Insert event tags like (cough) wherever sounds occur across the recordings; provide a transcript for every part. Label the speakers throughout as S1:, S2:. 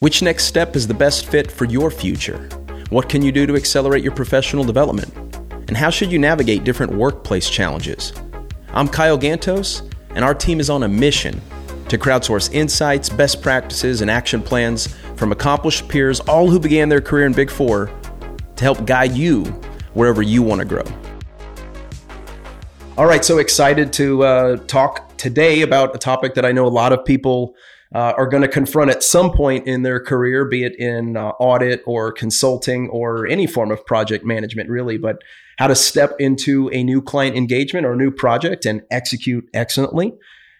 S1: Which next step is the best fit for your future? What can you do to accelerate your professional development? And how should you navigate different workplace challenges? I'm Kyle Gantos, and our team is on a mission to crowdsource insights, best practices, and action plans from accomplished peers, all who began their career in Big Four, to help guide you wherever you want to grow. All right, so excited to uh, talk today about a topic that I know a lot of people uh, are going to confront at some point in their career, be it in uh, audit or consulting or any form of project management, really. But how to step into a new client engagement or new project and execute excellently.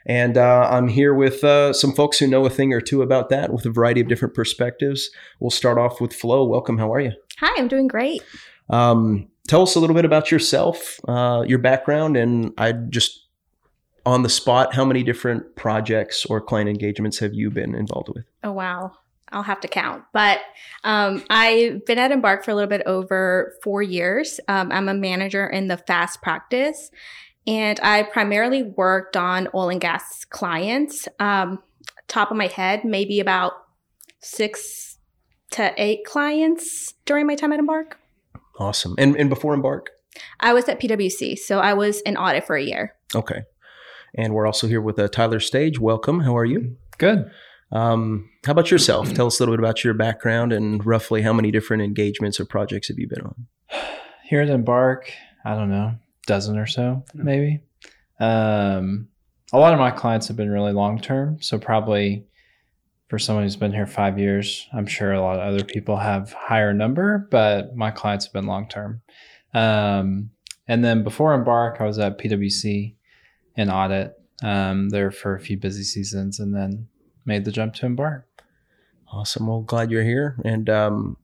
S1: And uh, I'm here with uh, some folks who know a thing or two about that with a variety of different perspectives. We'll start off with Flo. Welcome. How are you?
S2: Hi, I'm doing great.
S1: Um, tell us a little bit about yourself, uh, your background, and I just on the spot, how many different projects or client engagements have you been involved with?
S2: Oh, wow. I'll have to count. But um, I've been at Embark for a little bit over four years. Um, I'm a manager in the FAST practice, and I primarily worked on oil and gas clients. Um, top of my head, maybe about six to eight clients during my time at Embark.
S1: Awesome. And, and before Embark?
S2: I was at PwC, so I was in audit for a year.
S1: Okay. And we're also here with uh, Tyler Stage. Welcome. How are you?
S3: Good.
S1: Um, how about yourself? Tell us a little bit about your background and roughly how many different engagements or projects have you been on? (sighs)
S3: Here at Embark, I don't know, dozen or so, maybe. Um, a lot of my clients have been really long term, so probably for someone who's been here five years, I'm sure a lot of other people have higher number, but my clients have been long term. Um, and then before Embark, I was at PwC in audit um, there for a few busy seasons, and then made the jump to Embark.
S1: Awesome. Well, glad you're here. And um,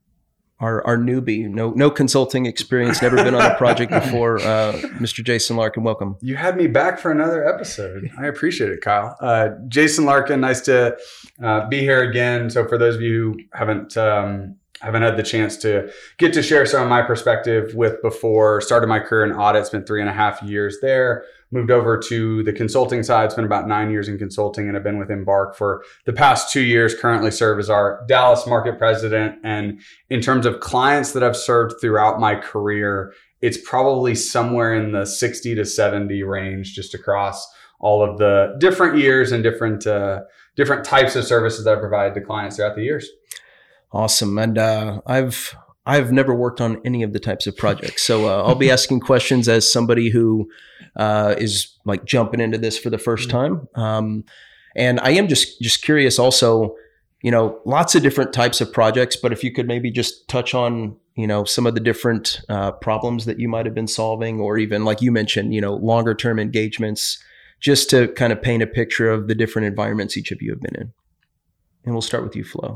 S1: our our newbie, no no consulting experience, never been on a project (laughs) before. Uh, Mr. Jason Larkin, welcome.
S4: You had me back for another episode. I appreciate it, Kyle. Uh, Jason Larkin, nice to uh, be here again. So, for those of you who haven't um, haven't had the chance to get to share some of my perspective with before, started my career in audit, spent three and a half years there moved over to the consulting side, spent about nine years in consulting, and have been with Embark for the past two years. Currently serve as our Dallas market president. And in terms of clients that I've served throughout my career, it's probably somewhere in the 60 to 70 range just across all of the different years and different uh, different types of services that I provide to clients throughout the years.
S1: Awesome. And uh, I've I've never worked on any of the types of projects. So uh, I'll be asking questions as somebody who uh, is like jumping into this for the 1st mm-hmm. time. Um, and I am just just curious also, you know, lots of different types of projects, but if you could maybe just touch on, you know, some of the different uh, problems that you might have been solving, or even like you mentioned, you know, longer term engagements, just to kind of paint a picture of the different environments each of you have been in. And we'll start with you, Flo.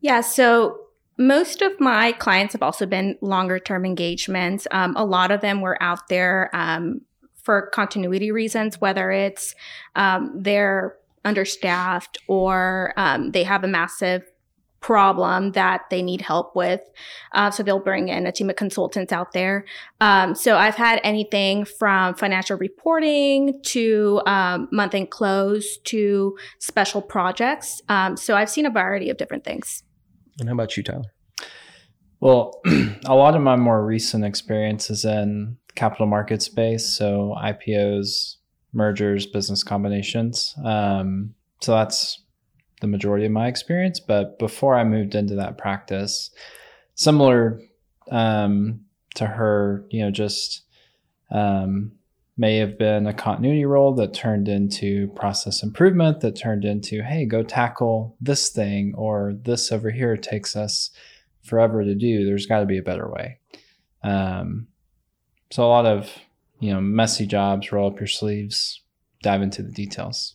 S2: Yeah. So most of my clients have also been longer term engagements. Um, a lot of them were out there um, for continuity reasons, whether it's um, they're understaffed or um, they have a massive problem that they need help with. Uh, so they'll bring in a team of consultants out there. Um, so I've had anything from financial reporting to um, month end close to special projects. Um, so I've seen a variety of different things.
S1: And how about you, Tyler?
S3: Well, (clears throat) a lot of my more recent experience is in capital market space, so IPOs, mergers, business combinations. Um, so that's the majority of my experience. But before I moved into that practice, similar um, to her, you know, just um, may have been a continuity role that turned into process improvement, that turned into, hey, go tackle this thing, or this over here takes us forever to do. There's got to be a better way. Um, so a lot of you know messy jobs. Roll up your sleeves, dive into the details.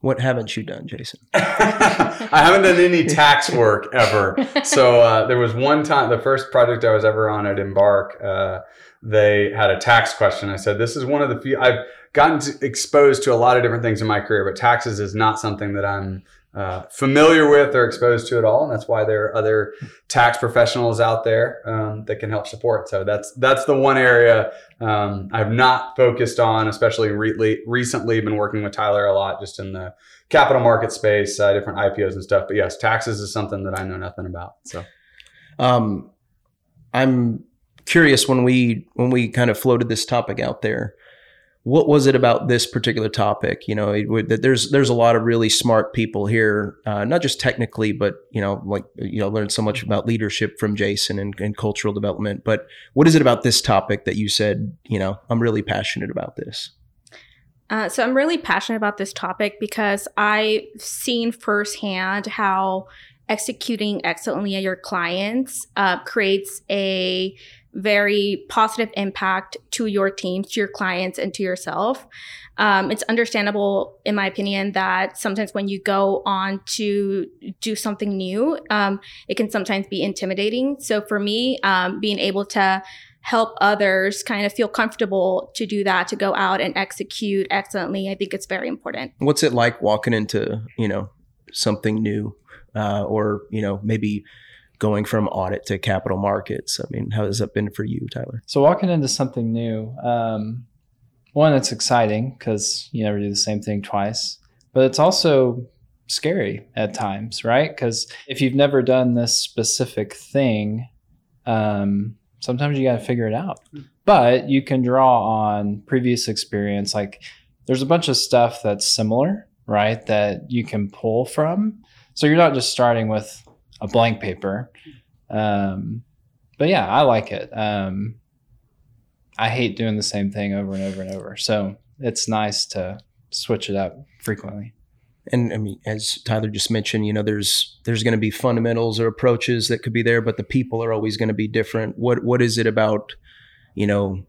S1: What haven't you done, Jason? (laughs)
S4: I haven't done any tax work ever. So uh, there was one time, the first project I was ever on at Embark, uh, they had a tax question. I said, "This is one of the few I've gotten to, exposed to a lot of different things in my career, but taxes is not something that I'm uh, familiar with or exposed to at all, and that's why there are other tax professionals out there um, that can help support. So that's that's the one area um, I've not focused on, especially re- recently. Been working with Tyler a lot, just in the capital market space, uh, different IPOs and stuff. But yes, taxes is something that I know nothing about. So,
S1: um, I'm curious when we when we kind of floated this topic out there what was it about this particular topic? You know, it, there's there's a lot of really smart people here, uh, not just technically, but you know, like you know, learned so much about leadership from Jason and, and cultural development. But what is it about this topic that you said, you know, I'm really passionate about this?
S2: Uh, so I'm really passionate about this topic because I've seen firsthand how executing excellently at your clients uh, creates a very positive impact to your team, to your clients, and to yourself. Um, it's understandable, in my opinion, that sometimes when you go on to do something new, um, it can sometimes be intimidating. So for me, um, being able to help others kind of feel comfortable to do that, to go out and execute excellently, I think it's very important.
S1: What's it like walking into, you know, something new, uh, or you know, maybe going from audit to capital markets. I mean, how has that been for you, Tyler?
S3: So walking into something new, um, one, it's exciting because you never do the same thing twice, but it's also scary at times, right? Because if you've never done this specific thing, um, sometimes you got to figure it out. But you can draw on previous experience. Like there's a bunch of stuff that's similar, right? That you can pull from. So you're not just starting with a blank paper. Um, but yeah, I like it. Um, I hate doing the same thing over and over and over. So it's nice to switch it up frequently.
S1: And I mean, as Tyler just mentioned, you know, there's there's going to be fundamentals or approaches that could be there, but the people are always going to be different. What what is it about, you know,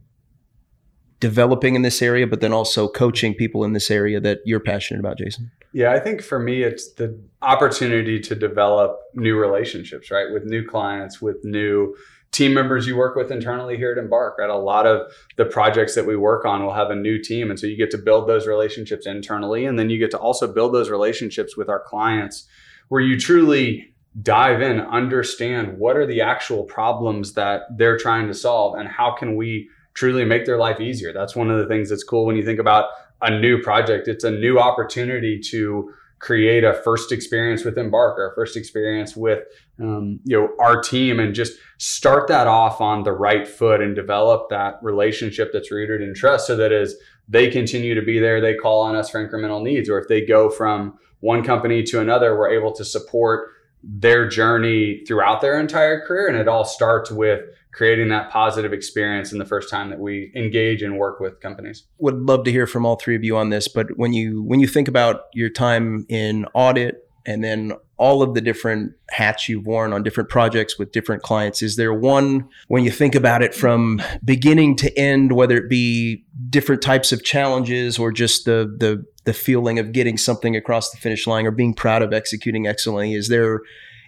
S1: developing in this area, but then also coaching people in this area that you're passionate about, Jason?
S4: Yeah, I think for me, it's the opportunity to develop new relationships, right? With new clients, with new team members you work with internally here at Embark, right? A lot of the projects that we work on will have a new team. And so you get to build those relationships internally. And then you get to also build those relationships with our clients where you truly dive in, understand what are the actual problems that they're trying to solve and how can we truly make their life easier. That's one of the things that's cool when you think about a new project. It's a new opportunity to create a first experience with Embark or first experience with um, you know our team and just start that off on the right foot and develop that relationship that's rooted in trust so that as they continue to be there they call on us for incremental needs or if they go from one company to another we're able to support their journey throughout their entire career and it all starts with creating that positive experience in the first time that we engage and work with companies.
S1: Would love to hear from all three of you on this, but when you when you think about your time in audit and then all of the different hats you've worn on different projects with different clients, is there one when you think about it from beginning to end, whether it be different types of challenges or just the the the feeling of getting something across the finish line or being proud of executing excellently, is there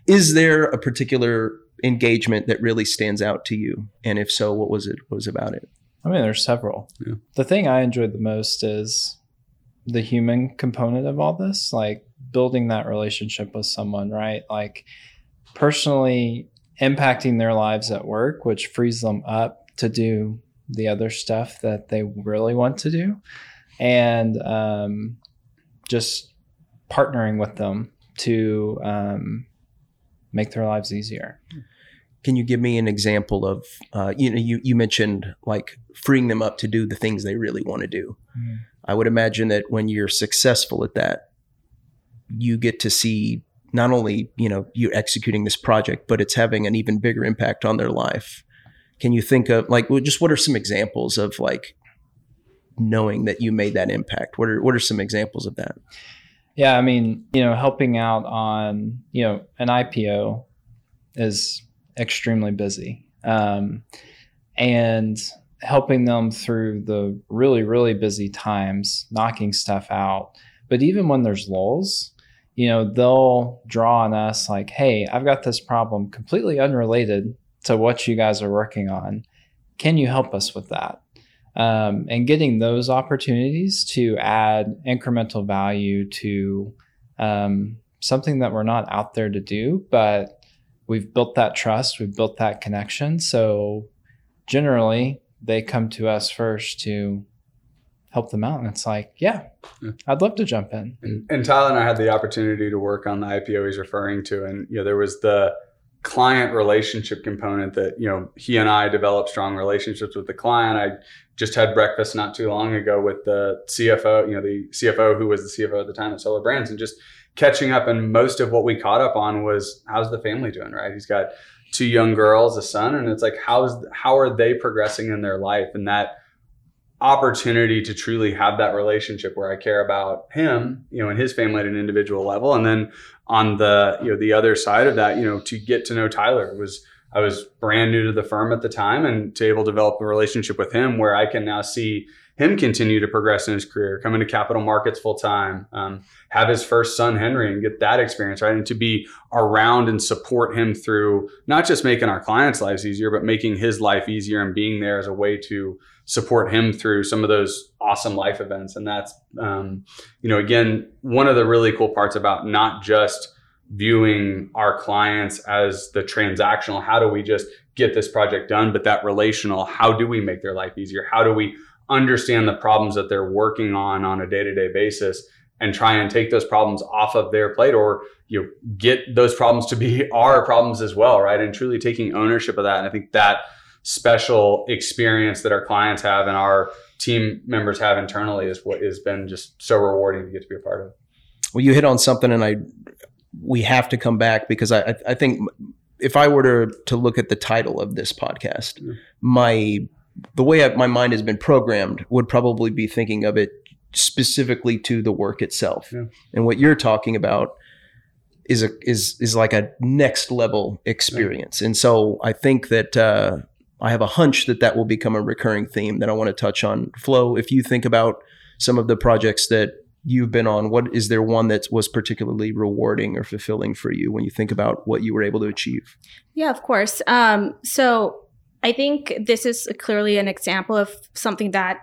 S1: is there a particular engagement that really stands out to you? And if so, what was it? What was about it?
S3: I mean, there's several. Yeah. The thing I enjoyed the most is the human component of all this, like building that relationship with someone, right? Like personally impacting their lives at work, which frees them up to do the other stuff that they really want to do. And um, just partnering with them to um, make their lives easier.
S1: Can you give me an example of uh, you know you you mentioned like freeing them up to do the things they really want to do. Mm. I would imagine that when you're successful at that, you get to see not only you know you executing this project, but it's having an even bigger impact on their life. Can you think of like just what are some examples of like knowing that you made that impact? What are what are some examples of that?
S3: Yeah, I mean, you know, helping out on, you know, an IPO is extremely busy. Um, and helping them through the really, really busy times, knocking stuff out. But even when there's lulls, you know, they'll draw on us like, hey, I've got this problem completely unrelated to what you guys are working on. Can you help us with that? Um, and getting those opportunities to add incremental value to um, something that we're not out there to do, but we've built that trust, we've built that connection. So generally, they come to us first to help them out. And it's like, yeah. I'd love to jump in.
S4: And, and Tyler and I had the opportunity to work on the IPO he's referring to, and you know there was the client relationship component that you know he and I develop strong relationships with the client. I just had breakfast not too long ago with the CFO, you know the CFO who was the CFO at the time at Solo Brands, and just catching up. And most of what we caught up on was how's the family doing? Right, he's got two young girls, a son, and it's like how's how are they progressing in their life, and that opportunity to truly have that relationship where I care about him, you know, and his family at an individual level. And then on the, you know, the other side of that, you know, to get to know Tyler was I was brand new to the firm at the time and to able to develop a relationship with him where I can now see him continue to progress in his career, come into capital markets full time, um, have his first son Henry and get that experience, right? And to be around and support him through not just making our clients' lives easier, but making his life easier and being there as a way to support him through some of those awesome life events. And that's, um, you know, again, one of the really cool parts about not just viewing our clients as the transactional, how do we just get this project done, but that relational, how do we make their life easier? How do we understand the problems that they're working on on a day-to-day basis and try and take those problems off of their plate or you know, get those problems to be (laughs) our problems as well, right? And truly taking ownership of that. And I think that special experience that our clients have and our team members have internally is what has been just so rewarding to get to be a part of.
S1: Well, you hit on something, and I we have to come back because I I think if I were to to look at the title of this podcast,
S4: Mm.
S1: my the way I, my mind has been programmed would probably be thinking of it specifically to the work itself,
S4: Yeah.
S1: and what you're talking about is a is is like a next level experience, and so I think that. Uh, I have a hunch that that will become a recurring theme that I want to touch on. Flo, if you think about some of the projects that you've been on, what is there one that was particularly rewarding or fulfilling for you when you think about what you were able to achieve?
S2: Yeah, of course. Um, so I think this is clearly an example of something that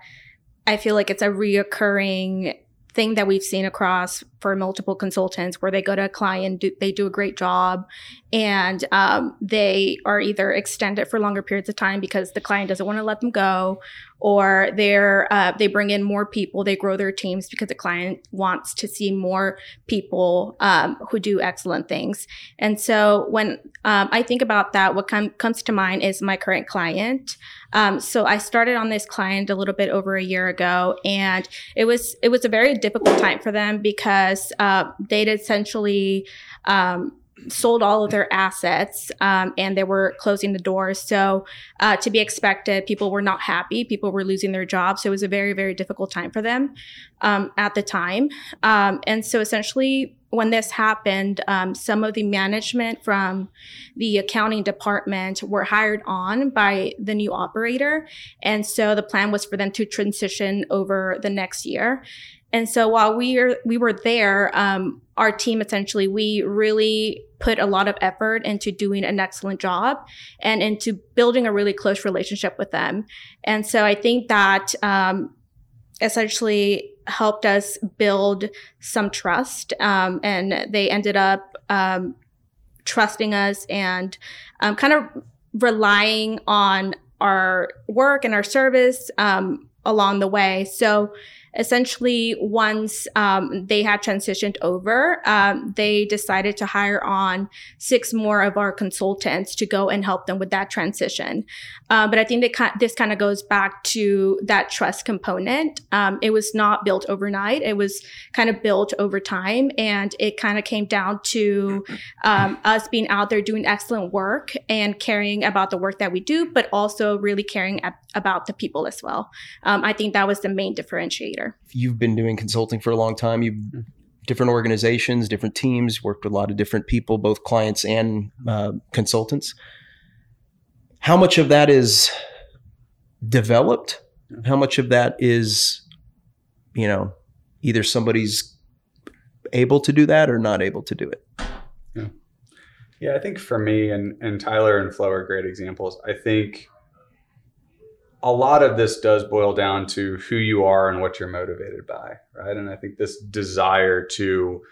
S2: I feel like it's a reoccurring thing that we've seen across for multiple consultants where they go to a client, do, they do a great job, and um, they are either extended for longer periods of time because the client doesn't want to let them go, or they're uh, they bring in more people, they grow their teams because the client wants to see more people um, who do excellent things. And so when um, I think about that, what com- comes to mind is my current client. Um, so I started on this client a little bit over a year ago, and it was it was a very difficult time for them because uh, they'd essentially um, sold all of their assets um, and they were closing the doors. So uh, to be expected, people were not happy. People were losing their jobs. So it was a very very difficult time for them um, at the time. Um, and so essentially, when this happened, um, some of the management from the accounting department were hired on by the new operator. And so the plan was for them to transition over the next year. And so while we are, we were there, um, our team essentially, we really put a lot of effort into doing an excellent job and into building a really close relationship with them. And so I think that, um, essentially helped us build some trust. Um, and they ended up, um, trusting us and, um, kind of relying on our work and our service, um, along the way. So, essentially once um, they had transitioned over um, they decided to hire on six more of our consultants to go and help them with that transition. Uh, but i think that this kind of goes back to that trust component. Um, it was not built overnight. It was kind of built over time and it kind of came down to um, us being out there doing excellent work and caring about the work that we do but also really caring ab- about the people as well. Um, i think that was the main differentiator
S1: You've been doing consulting for a long time. You've hmm. different organizations, different teams, worked with a lot of different people, both clients and uh, consultants. How much of that is developed? Hmm. How much of that is, you know, either somebody's able to do that or not able to do it?
S4: Yeah, yeah. I think for me and and Tyler and Flo are great examples. I think a lot of this does boil down to who you are and what you're motivated by, right? And I think this desire to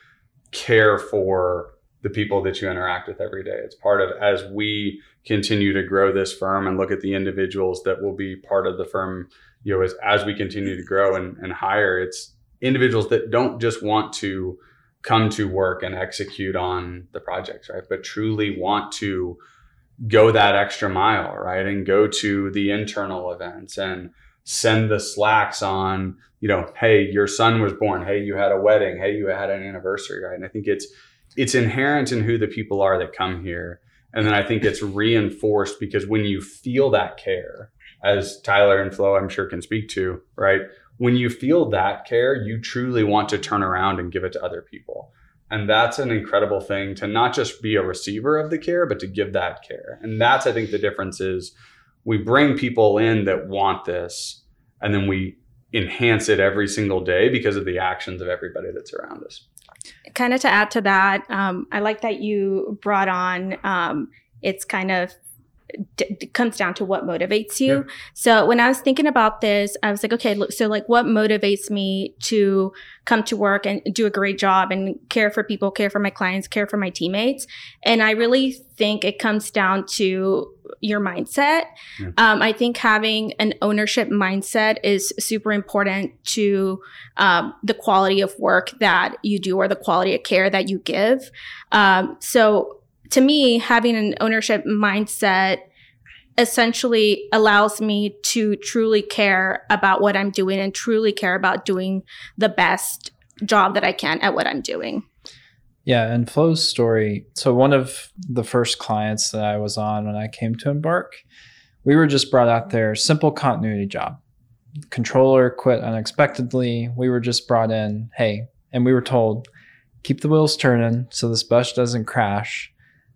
S4: care for the people that you interact with every day. It's part of as we continue to grow this firm and look at the individuals that will be part of the firm, you know, as, as we continue to grow and, and hire, it's individuals that don't just want to come to work and execute on the projects, right? But truly want to go that extra mile, right? And go to the internal events and send the slacks on, you know, hey, your son was born. Hey, you had a wedding. Hey, you had an anniversary, right? And I think it's it's inherent in who the people are that come here. And then I think it's reinforced because when you feel that care, as Tyler and Flo, I'm sure can speak to, right? When you feel that care, you truly want to turn around and give it to other people. And that's an incredible thing to not just be a receiver of the care, but to give that care. And that's, I think, the difference is we bring people in that want this, and then we enhance it every single day because of the actions of everybody that's around us.
S2: Kind of to add to that, um, I like that you brought on. Um, it's kind of d- comes down to what motivates you. Yeah. So when I was thinking about this, I was like, okay, look, so like what motivates me to come to work and do a great job and care for people, care for my clients, care for my teammates. And I really think it comes down to your mindset. Yeah. Um, I think having an ownership mindset is super important to um, the quality of work that you do or the quality of care that you give. Um, so to me, having an ownership mindset essentially allows me to truly care about what I'm doing and truly care about doing the best job that I can at what I'm doing.
S3: Yeah, and Flo's story. So, one of the first clients that I was on when I came to Embark, we were just brought out there, simple continuity job. Controller quit unexpectedly. We were just brought in, hey, and we were told, keep the wheels turning so this bus doesn't crash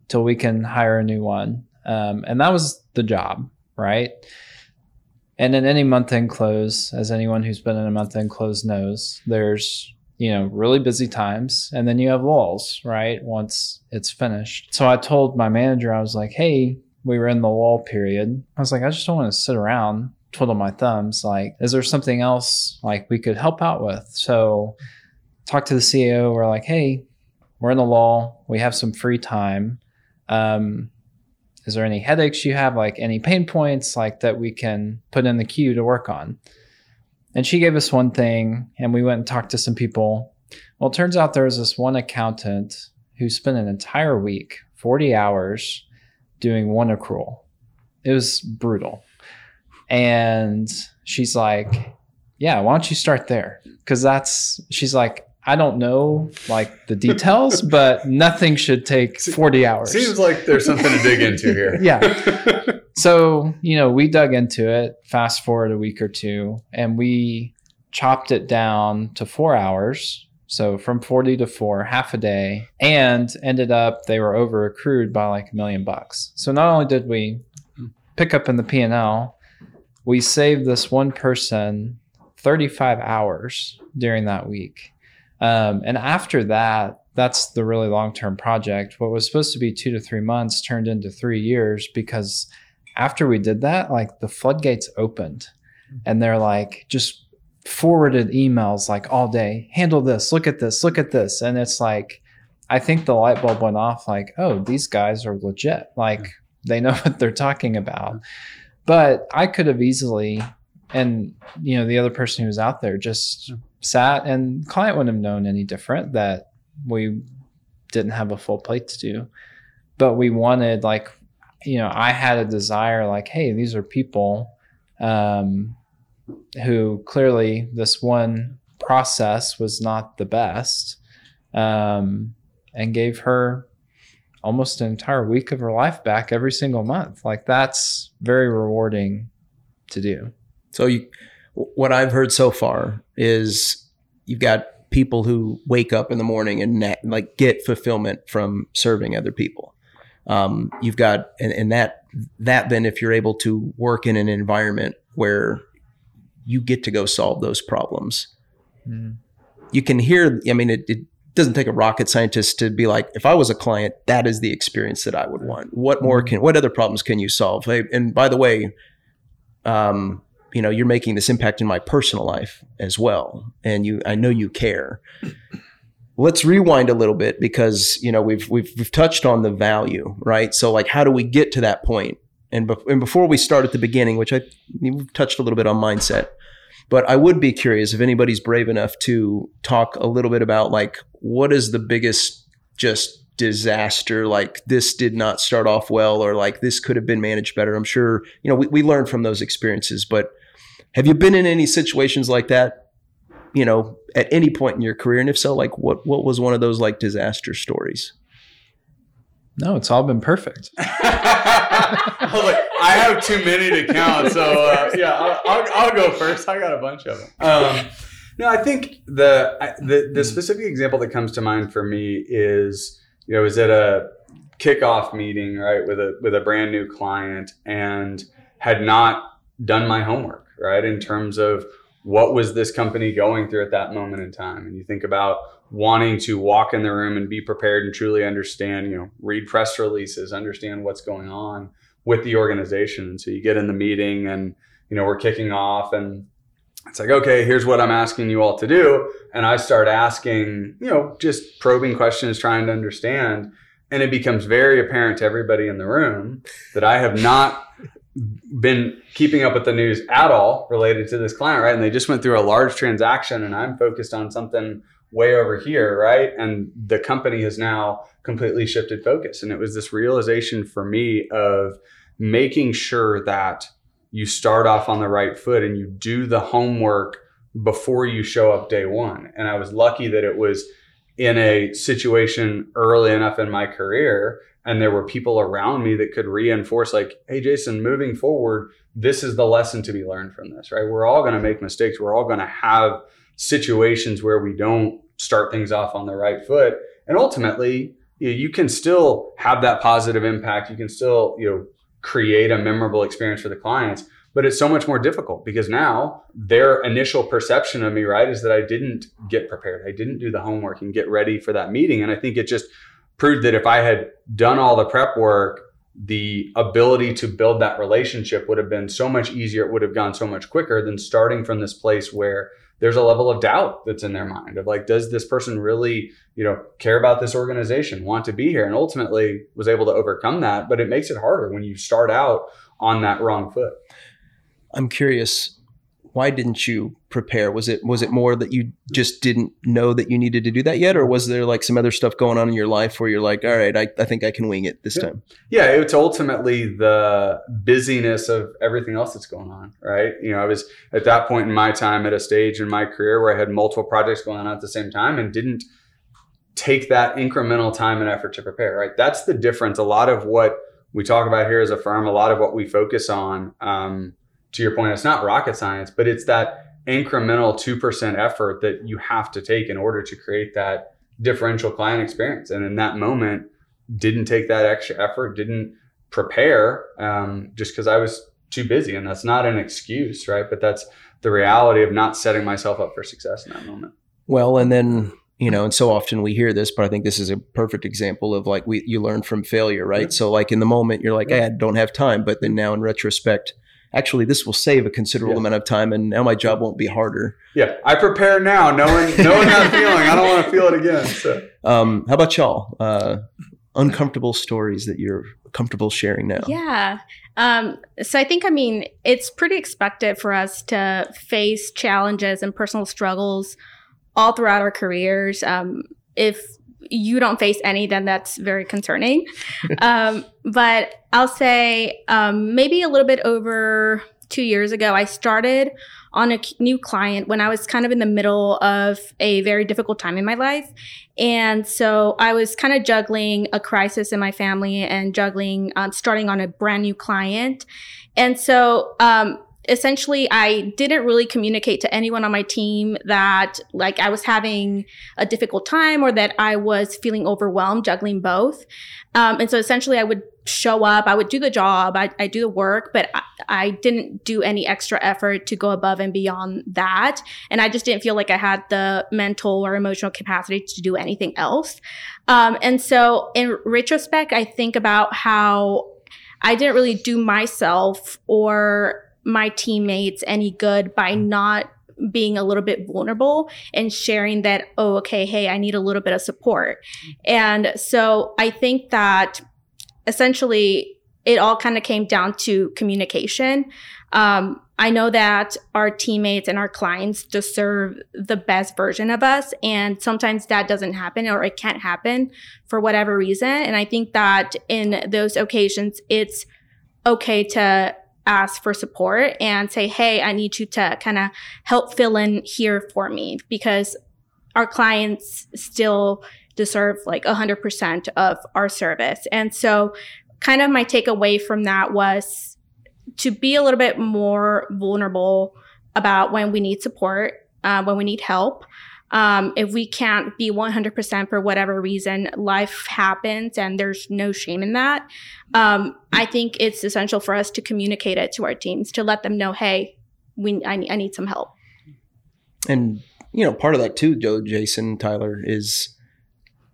S3: till we can hire a new one. Um, and that was the job, right? And in any month end close, as anyone who's been in a month end close knows, there's you know really busy times. And then you have lulls right once it's finished. So i told my manager i was like hey we were in the lull period. I was like i just don't want to sit around twiddle my thumbs. Like is there something else like we could help out with? So talk to the ceo we're like hey we're in the lull we have some free time um, is there any headaches you have, like any pain points, like that we can put in the queue to work on? And she gave us one thing, and we went and talked to some people. Well, it turns out there was this one accountant who spent an entire week, 40 hours, doing one accrual. It was brutal. And she's like, Yeah, why don't you start there? Because that's, she's like, I don't know like the details, (laughs) but nothing should take 40 hours.
S4: Seems like there's something to dig into here. (laughs)
S3: yeah. So, you know, we dug into it, fast forward a week or two, and we chopped it down to four hours. So from 40 to four, half a day, and ended up they were over accrued by like a million bucks. So not only did we pick up in the P&L, we saved this one person 35 hours during that week um, and after that, that's the really long term project. What was supposed to be two to three months turned into three years because after we did that, like the floodgates opened and they're like just forwarded emails like all day handle this, look at this, look at this. And it's like, I think the light bulb went off like, oh, these guys are legit. Like they know (laughs) what they're talking about. But I could have easily, and you know, the other person who was out there just sat and client wouldn't have known any different that we didn't have a full plate to do. But we wanted like you know i had a desire like hey these are people um, who clearly this one process was not the best um, and gave her almost an entire week of her life back every single month. Like that's very rewarding to do.
S1: So you what I've heard so far is you've got people who wake up in the morning and like get fulfillment from serving other people. Um, you've got and, and that that then if you're able to work in an environment where you get to go solve those problems, mm. you can hear. I mean, it, it doesn't take a rocket scientist to be like, if I was a client, that is the experience that I would want. What more can, what other problems can you solve? And by the way, um, you know, you're making this impact in my personal life as well, and you, I know you care. Let's rewind a little bit because you know we've we've we've touched on the value, right? So like, how do we get to that point? And, be- and before we start at the beginning, which I we've touched a little bit on mindset, but I would be curious if anybody's brave enough to talk a little bit about like what is the biggest just disaster like this did not start off well or like this could have been managed better i'm sure you know we, we learn from those experiences but have you been in any situations like that you know at any point in your career and if so like what what was one of those like disaster stories
S3: No, it's all been perfect. (laughs)
S4: I was like, I have too many to count, so uh, yeah, I'll, I'll, I'll go first. I got a bunch of them. Um, no, I think the, I- the the specific example that comes to mind for me is you know, was at a kickoff meeting right with a with a brand new client and had not done my homework right in terms of what was this company going through at that moment in time? And you think about wanting to walk in the room and be prepared and truly understand you know read press releases understand what's going on with the organization. And so you get in the meeting and you know we're kicking off and it's like okay here's what i'm asking you all to do. And i start asking you know just probing questions trying to understand. And it becomes very apparent to everybody in the room that i have not been keeping up with the news at all related to this client right? And they just went through a large transaction and i'm focused on something way over here right? And the company has now completely shifted focus. And it was this realization for me of making sure that you start off on the right foot and you do the homework before you show up day one. And I was lucky that it was in a situation early enough in my career and there were people around me that could reinforce like hey jason moving forward this is the lesson to be learned from this right? We're all going to make mistakes. We're all going to have situations where we don't start things off on the right foot. And ultimately you, know, you can still have that positive impact. You can still you know create a memorable experience for the clients. But it's so much more difficult because now their initial perception of me right is that i didn't get prepared. I didn't do the homework and get ready for that meeting. And i think it just proved that if i had done all the prep work the ability to build that relationship would have been so much easier. It would have gone so much quicker than starting from this place where there's a level of doubt that's in their mind of like does this person really you know care about this organization want to be here? And ultimately was able to overcome that but it makes it harder when you start out on that wrong foot.
S1: I'm curious why didn't you prepare? Was it was it more that you just didn't know that you needed to do that yet? Or was there like some other stuff going on in your life where you're like all right i, I think i can wing it this
S4: Yeah.
S1: time
S4: yeah it's ultimately the busyness of everything else that's going on right? You know i was at that point in my time at a stage in my career where i had multiple projects going on at the same time and didn't take that incremental time and effort to prepare right? That's the difference. A lot of what we talk about here as a firm a lot of what we focus on um, to your point it's not rocket science but it's that incremental 2% effort that you have to take in order to create that differential client experience and in that moment didn't take that extra effort didn't prepare um, just because i was too busy and that's not an excuse right but that's the reality of not setting myself up for success in that moment
S1: Well, and then you know, and so often we hear this, but I think this is a perfect example of like we you learn from failure, right?
S4: Yeah.
S1: So like in the moment, you're like,
S4: Yeah.
S1: hey, I don't have time, but then now in retrospect, actually, this will save a considerable
S4: Yeah.
S1: amount of time, and now my job won't be harder.
S4: yeah i prepare now knowing knowing that feeling i don't want to feel it again so
S1: Um, how about y'all? Uh, uncomfortable stories that you're comfortable sharing now.
S2: Yeah. Um, so I think, I mean, it's pretty expected for us to face challenges and personal struggles all throughout our careers. Um, if you don't face any, then that's very concerning. (laughs) um, but I'll say um, maybe a little bit over two years ago, I started on a new client when I was kind of in the middle of a very difficult time in my life. And so I was kind of juggling a crisis in my family and juggling um, starting on a brand new client. And so um, essentially, I didn't really communicate to anyone on my team that like I was having a difficult time or that I was feeling overwhelmed juggling both. Um, and so essentially, I would show up, I would do the job, I, I do the work, but I, I didn't do any extra effort to go above and beyond that. And I just didn't feel like I had the mental or emotional capacity to do anything else. Um, and so in retrospect, I think about how I didn't really do myself or my teammates any good by not being a little bit vulnerable and sharing that, oh, okay, hey, I need a little bit of support. And so I think that essentially it all kind of came down to communication. Um, I know that our teammates and our clients deserve the best version of us. And sometimes that doesn't happen or it can't happen for whatever reason. And I think that in those occasions, it's okay to ask for support and say, Hey, I need you to kind of help fill in here for me because our clients still deserve like 100% of our service. And so kind of my takeaway from that was to be a little bit more vulnerable about when we need support, uh, when we need help. Um, if we can't be 100% for whatever reason, life happens and there's no shame in that. Um, I think it's essential for us to communicate it to our teams to let them know, hey, we, I, I need some help.
S1: And, you know, part of that too, Joe, Jason, Tyler, is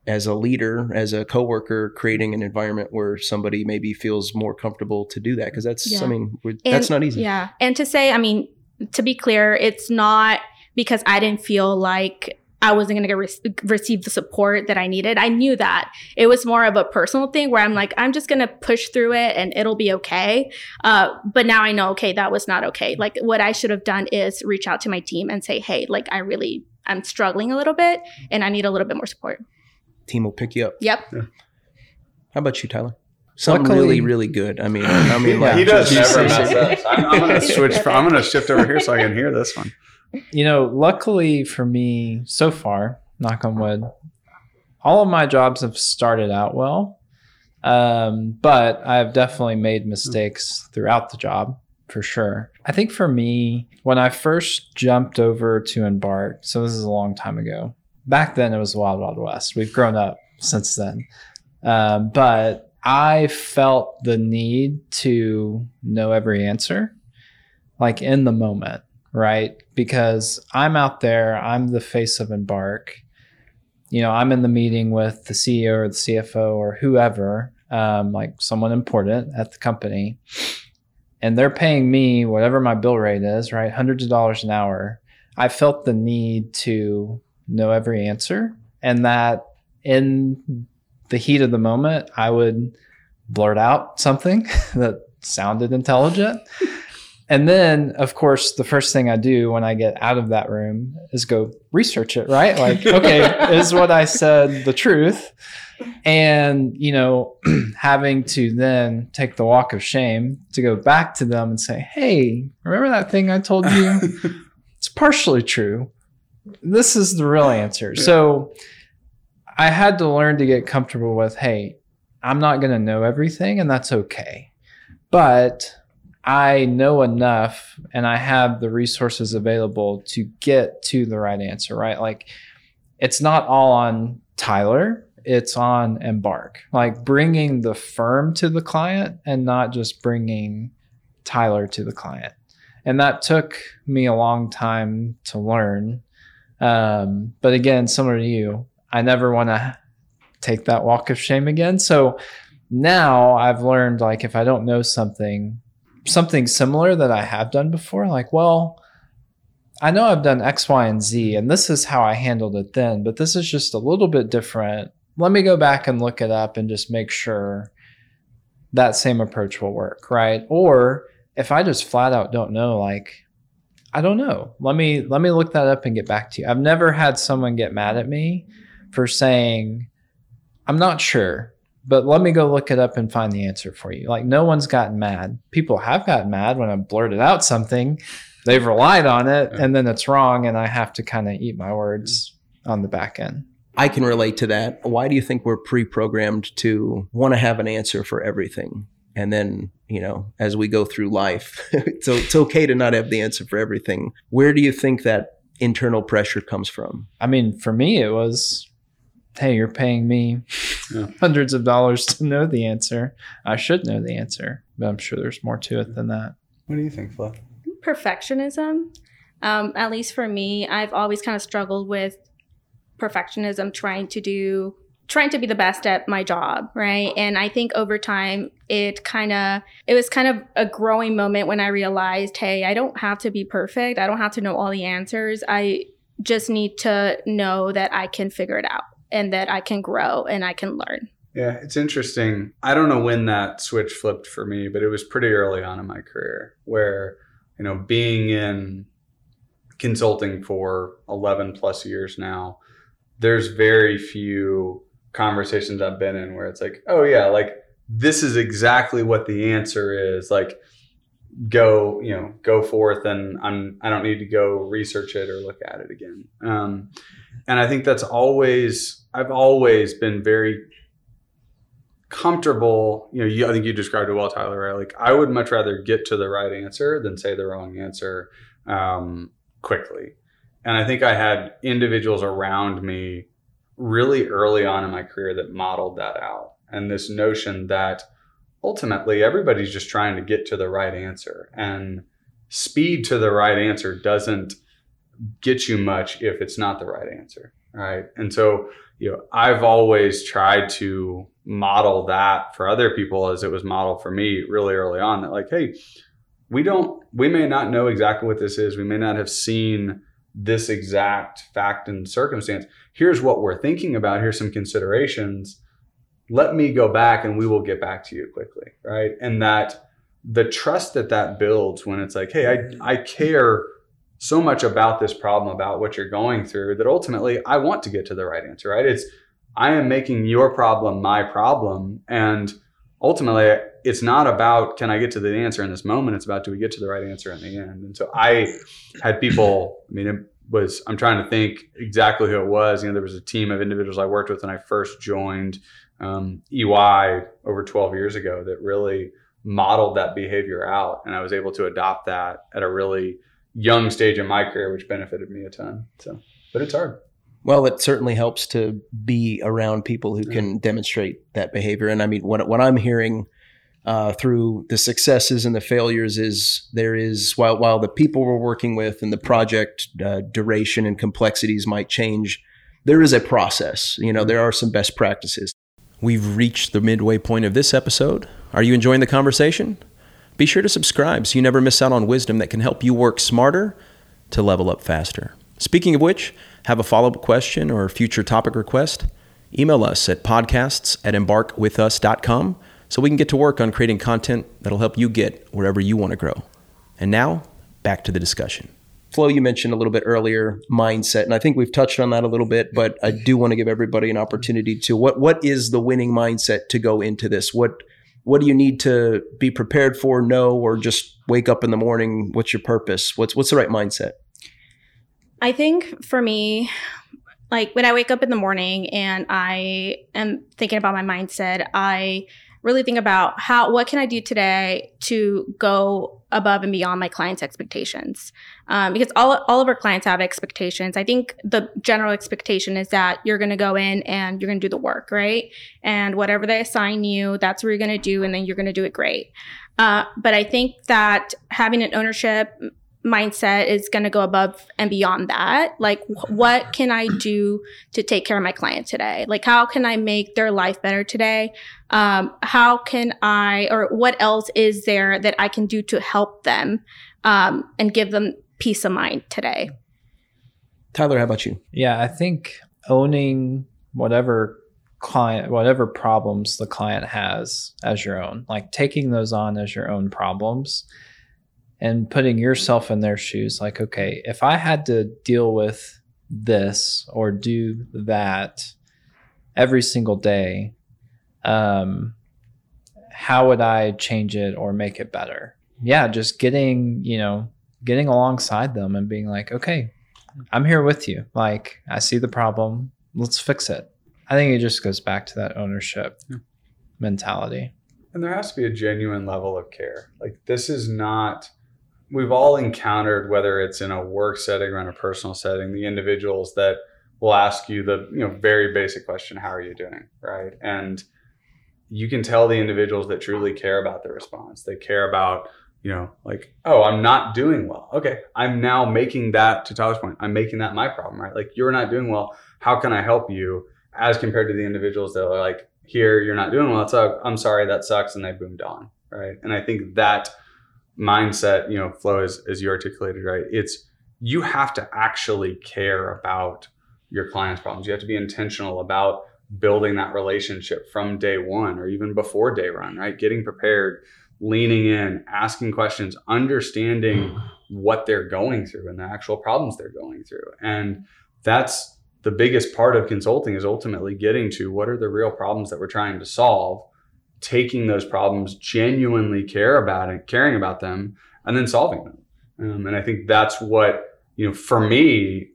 S1: as a leader, as a coworker, creating an environment where somebody maybe feels more comfortable to do that. Because that's,
S2: Yeah.
S1: I mean, we're-
S2: And-
S1: that's not easy.
S2: Yeah. And to say, I mean, to be clear, it's not because I didn't feel like I wasn't going to re- receive the support that I needed. I knew that. It was more of a personal thing where I'm like, I'm just going to push through it and it'll be okay. Uh, but now I know, okay, that was not okay. Like what I should have done is reach out to my team and say, hey, like I really, I'm struggling a little bit and I need a little bit more support.
S1: Team will pick you up.
S2: Yep.
S1: How about you, Tyler? Something
S3: Luckily-
S1: really, really good. I mean, I mean, (laughs)
S3: Yeah.
S1: like
S4: he does
S1: just-
S4: never mess up. I'm, (laughs) I'm going to switch. From, I'm going to shift over here so I can hear this one.
S3: You know, luckily for me so far, knock on wood, all of my jobs have started out well. Um, but I've definitely made mistakes throughout the job for sure. I think for me, when I first jumped over to Embark, so this is a long time ago. Back then, it was Wild Wild West. We've grown up since then. Um, but I felt the need to know every answer, like in the moment right? Because I'm out there, I'm the face of Embark. You know, I'm in the meeting with the CEO or the CFO or whoever, um, like someone important at the company, and they're paying me whatever my bill rate is, right? Hundreds of dollars an hour. I felt the need to know every answer, and that in the heat of the moment, I would blurt out something (laughs) that sounded intelligent. And then, of course, the first thing I do when I get out of that room is go research it, right? Like, okay, (laughs) is what I said the truth? And, you know, (clears throat) having to then take the walk of shame to go back to them and say, hey, remember that thing I told you? (laughs) it's partially true. This is the real answer. So I had to learn to get comfortable with, hey, I'm not going to know everything, and that's okay. But I know enough and I have the resources available to get to the right answer, right? Like it's not all on Tyler, it's on Embark. Like bringing the firm to the client and not just bringing Tyler to the client. And that took me a long time to learn. Um, but again, similar to you, I never want to take that walk of shame again. So now I've learned like if I don't know something, something similar that I have done before, like, well, I know I've done X, Y, and Z, and this is how I handled it then, but this is just a little bit different. Let me go back and look it up and just make sure that same approach will work, right? Or if I just flat out don't know, like, I don't know. Let me let me look that up and get back to you. I've never had someone get mad at me for saying, I'm not sure but let me go look it up and find the answer for you. Like no one's gotten mad. People have gotten mad when I blurted out something. They've relied on it and then it's wrong and I have to kind of eat my words on the back end.
S1: I can relate to that. Why do you think we're pre-programmed to want to have an answer for everything? And then, you know, as we go through life, (laughs) it's, it's okay to not have the answer for everything. Where do you think that internal pressure comes from?
S3: I mean, for me it was hey, you're paying me
S4: Yeah. (laughs)
S3: hundreds of dollars to know the answer. I should know the answer, but I'm sure there's more to it than that.
S4: What do you think, Flo?
S2: perfectionism. Um, at least for me, I've always kind of struggled with perfectionism, trying to do trying to be the best at my job, right? And I think over time it kind of it was kind of a growing moment when I realized, hey, I don't have to be perfect. I don't have to know all the answers. I just need to know that I can figure it out and that I can grow and I can learn.
S4: Yeah, it's interesting. I don't know when that switch flipped for me, but it was pretty early on in my career where, you know, being in consulting for 11 plus years now, there's very few conversations I've been in where it's like, oh, yeah, like this is exactly what the answer is. Like, go, you know, go forth and I'm, I don't need to go research it or look at it again. Um, and I think that's always, I've always been very comfortable you know you, i think you described it well tyler right? Like i would much rather get to the right answer than say the wrong answer um, quickly. And i think i had individuals around me really early on in my career that modeled that out. And this notion that ultimately everybody's just trying to get to the right answer. And speed to the right answer doesn't get you much if it's not the right answer right? And so you know i've always tried to model that for other people as it was modeled for me really early on that like hey we don't we may not know exactly what this is. We may not have seen this exact fact and circumstance. Here's what we're thinking about. Here's some considerations. Let me go back and we will get back to you quickly right? And that the trust that that builds when it's like hey i, I care so much about this problem about what you're going through that ultimately i want to get to the right answer right it's I am making your problem my problem. And ultimately, it's not about can I get to the answer in this moment? It's about do we get to the right answer in the end? And so I had people, I mean, it was, I'm trying to think exactly who it was. You know, there was a team of individuals I worked with when I first joined um, EY over 12 years ago that really modeled that behavior out. And I was able to adopt that at a really young stage in my career, which benefited me a ton. So, but it's hard.
S1: Well, it certainly helps to be around people who can demonstrate that behavior. And I mean, what, what I'm hearing uh, through the successes and the failures is there is while while the people we're working with and the project uh, duration and complexities might change, there is a process. You know, there are some best practices. We've reached the midway point of this episode. Are you enjoying the conversation? Be sure to subscribe so you never miss out on wisdom that can help you work smarter to level up faster. Speaking of which, have a follow up question or future topic request? Email us at podcasts at embarkwithus.com so we can get to work on creating content that'll help you get wherever you want to grow. And now, back to the discussion. Flo, you mentioned a little bit earlier mindset, and I think we've touched on that a little bit, but I do want to give everybody an opportunity to what what is the winning mindset to go into this? What what do you need to be prepared for, know, or just wake up in the morning? What's your purpose? What's what's the right mindset?
S2: I think for me, like when I wake up in the morning and I am thinking about my mindset, I really think about how what can I do today to go above and beyond my clients' expectations. Um, because all all of our clients have expectations. I think the general expectation is that you're going to go in and you're going to do the work, right? And whatever they assign you, that's what you're going to do, and then you're going to do it great. Uh, but I think that having an ownership mindset is going to go above and beyond that. Like, what can I do to take care of my client today? Like, how can I make their life better today? Um, how can I, or what else is there that I can do to help them um, and give them peace of mind today?
S1: Tyler, how about you?
S3: Yeah, I think owning whatever client whatever problems the client has as your own like taking those on as your own problems and putting yourself in their shoes like okay if i had to deal with this or do that every single day um how would i change it or make it better yeah just getting you know getting alongside them and being like okay i'm here with you. Like i see the problem. Let's fix it. I think it just goes back to that ownership yeah. mentality.
S4: And there has to be a genuine level of care. Like this is not we've all encountered whether it's in a work setting or in a personal setting the individuals that will ask you the you know very basic question how are you doing? Right? And you can tell the individuals that truly care about the response. They care about you know like oh i'm not doing well okay i'm now making that to tyler's point i'm making that my problem right like you're not doing well how can i help you as compared to the individuals that are like, here, you're not doing well. Like, I'm sorry, that sucks. And they boomed on. Right. And I think that mindset, you know, Flo as, as you articulated, right? It's, you have to actually care about your client's problems. You have to be intentional about building that relationship from day one or even before day run, right? Getting prepared, leaning in, asking questions, understanding what they're going through and the actual problems they're going through. And that's the biggest part of consulting is ultimately getting to what are the real problems that we're trying to solve, taking those problems, genuinely care about it, caring about them, and then solving them. Um, and I think that's what, you know, for me,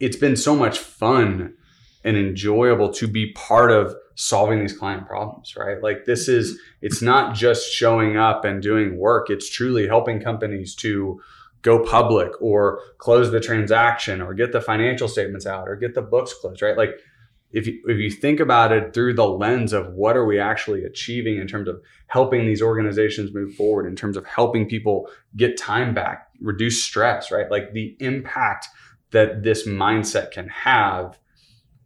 S4: it's been so much fun and enjoyable to be part of solving these client problems, right? Like this mm-hmm. is, it's not just showing up and doing work. It's truly helping companies to go public or close the transaction or get the financial statements out or get the books closed, right? Like if you, if you think about it through the lens of what are we actually achieving in terms of helping these organizations move forward, in terms of helping people get time back, reduce stress, right? Like the impact that this mindset can have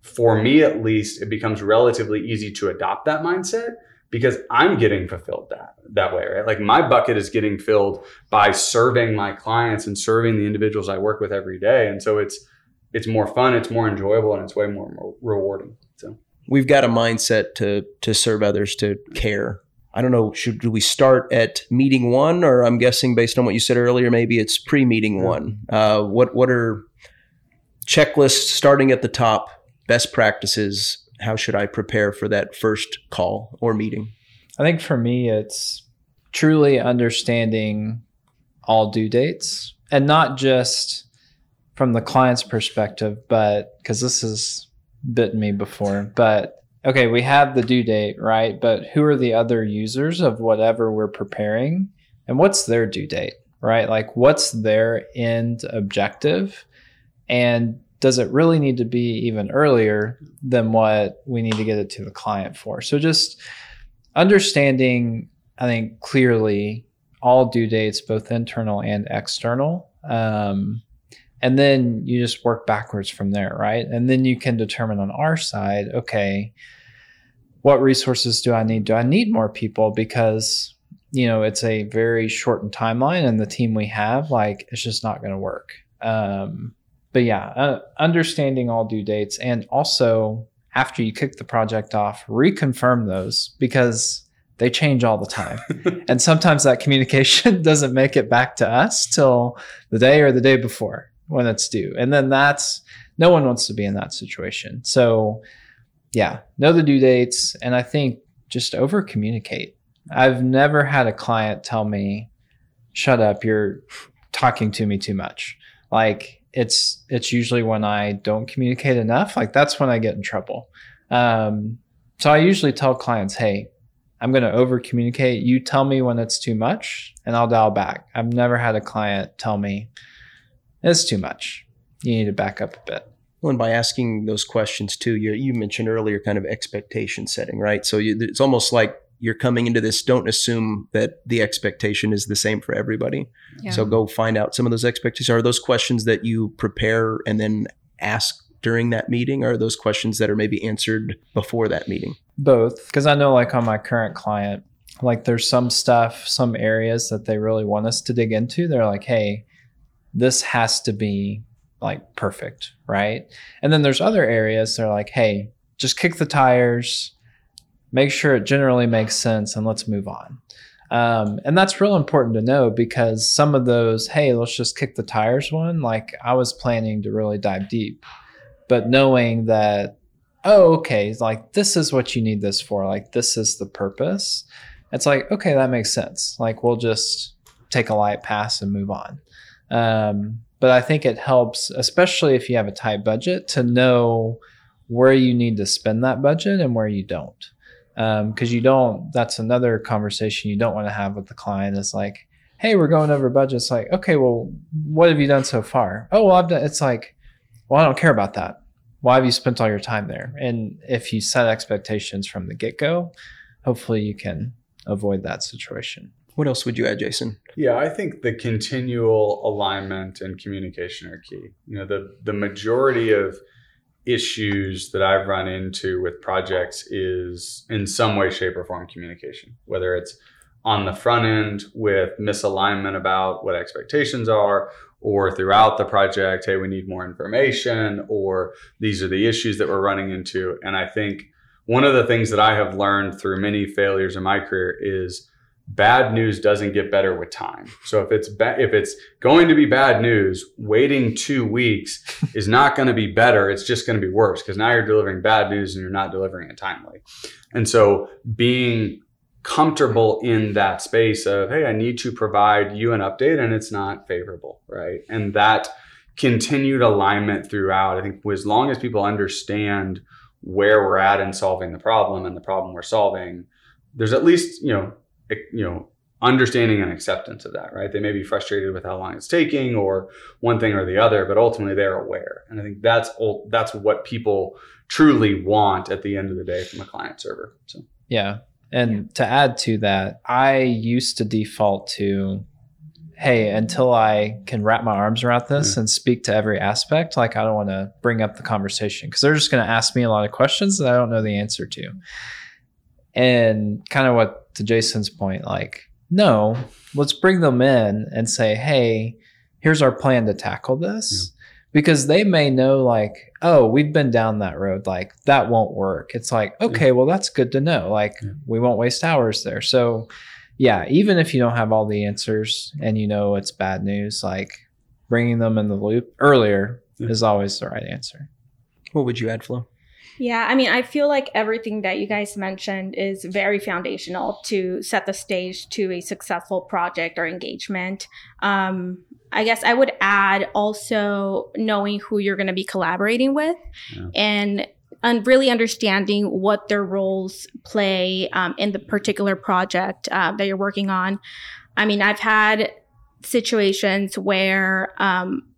S4: for me at least, it becomes relatively easy to adopt that mindset because I'm getting fulfilled that that way, right? Like my bucket is getting filled by serving my clients and serving the individuals I work with every day, and so it's it's more fun, it's more enjoyable, and it's way more rewarding. So
S1: we've got a mindset to to serve others, to care. I don't know. Should do we start at meeting one, or I'm guessing based on what you said earlier, maybe it's pre meeting one. Uh, what what are checklists starting at the top? Best practices how should I prepare for that first call or meeting?
S3: I think for me, it's truly understanding all due dates and not just from the client's perspective, but because this has bitten me before, but okay, we have the due date, right? But who are the other users of whatever we're preparing and what's their due date, right? Like what's their end objective? And does it really need to be even earlier than what we need to get it to the client for? So just understanding, I think, clearly all due dates, both internal and external. Um, and then you just work backwards from there, right? And then you can determine on our side, okay, what resources do I need? Do I need more people? Because, you know, it's a very shortened timeline and the team we have, like, it's just not going to work. Um, but yeah, uh, understanding all due dates and also after you kick the project off, reconfirm those because they change all the time. (laughs) and sometimes that communication (laughs) doesn't make it back to us till the day or the day before when it's due. And then that's no one wants to be in that situation. So yeah, know the due dates and I think just over communicate. I've never had a client tell me, shut up, you're talking to me too much. Like it's it's usually when I don't communicate enough. Like that's when I get in trouble. Um, so I usually tell clients, "Hey, I'm going to over communicate. You tell me when it's too much, and I'll dial back." I've never had a client tell me it's too much. You need to back up a bit.
S1: Well, and by asking those questions too, you you mentioned earlier kind of expectation setting, right? So you, it's almost like you're coming into this, don't assume that the expectation is the same for everybody. Yeah. So go find out some of those expectations. Are those questions that you prepare and then ask during that meeting? Or are those questions that are maybe answered before that meeting?
S3: Both. Because I know, like, on my current client, like, there's some stuff, some areas that they really want us to dig into. They're like, hey, this has to be like perfect, right? And then there's other areas they're like, hey, just kick the tires make sure it generally makes sense, and let's move on. Um, and that's real important to know because some of those, hey, let's just kick the tires one, like I was planning to really dive deep. But knowing that, oh, okay, like this is what you need this for, like this is the purpose, it's like, okay, that makes sense. Like we'll just take a light pass and move on. Um, but I think it helps, especially if you have a tight budget, to know where you need to spend that budget and where you don't because um, you don't that's another conversation you don't want to have with the client is like hey we're going over budget it's like okay well what have you done so far? Oh well i've done it's like well i don't care about that. Why have you spent all your time there? And if you set expectations from the get-go hopefully you can avoid that situation.
S1: What else would you add jason?
S4: Yeah i think the continual alignment and communication are key. You know the the majority of issues that I've run into with projects is in some way, shape, or form communication, whether it's on the front end with misalignment about what expectations are, or throughout the project, hey, we need more information, or these are the issues that we're running into. And I think one of the things that I have learned through many failures in my career is bad news doesn't get better with time. So if it's ba- if it's going to be bad news, waiting 2 weeks (laughs) is not going to be better, it's just going to be worse because now you're delivering bad news and you're not delivering it timely. And so being comfortable in that space of hey i need to provide you an update and it's not favorable right and that continued alignment throughout i think as long as people understand where we're at in solving the problem and the problem we're solving there's at least you know you know understanding and acceptance of that right they may be frustrated with how long it's taking or one thing or the other but ultimately they're aware and i think that's that's what people truly want at the end of the day from a client server so
S3: yeah and yeah. to add to that, I used to default to, hey, until I can wrap my arms around this mm-hmm. and speak to every aspect, like I don't want to bring up the conversation because they're just going to ask me a lot of questions that I don't know the answer to. And kind of what to Jason's point, like, no, let's bring them in and say, hey, here's our plan to tackle this. Yeah because they may know like oh we've been down that road like that won't work it's like okay yeah. well that's good to know like yeah. we won't waste hours there so yeah even if you don't have all the answers and you know it's bad news like bringing them in the loop earlier yeah. is always the right answer
S1: what would you add flo
S2: yeah, I mean, I feel like everything that you guys mentioned is very foundational to set the stage to a successful project or engagement. Um, I guess I would add also knowing who you're going to be collaborating with yeah. and and really understanding what their roles play um, in the particular project uh, that you're working on. I mean, I've had situations where um,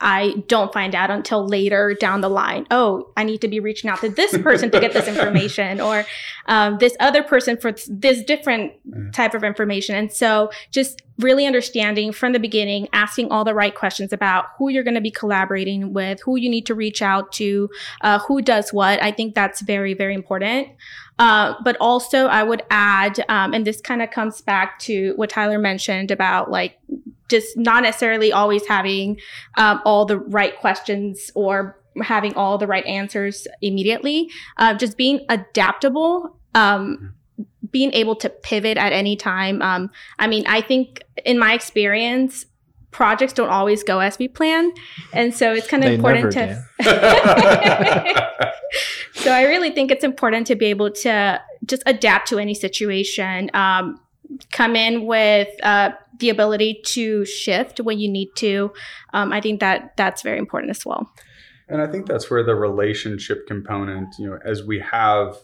S2: I don't find out until later down the line. Oh, I need to be reaching out to this person to get this (laughs) information, or um, this other person for this different type of information. And so, just really understanding from the beginning, asking all the right questions about who you're going to be collaborating with, who you need to reach out to, uh, who does what. I think that's very, very important. Uh, but also, I would add, um, and this kind of comes back to what Tyler mentioned about like just not necessarily always having um, all the right questions or having all the right answers immediately. Uh, just being adaptable, um, being able to pivot at any time. Um, I mean, I think in my experience, projects don't always go as we plan, and so it's kind of important to. (laughs) (laughs) so I really think it's important to be able to just adapt to any situation. Um, come in with uh, the ability to shift when you need to. Um, I think that that's very important as well.
S4: And I think that's where the relationship component, you know, as we have,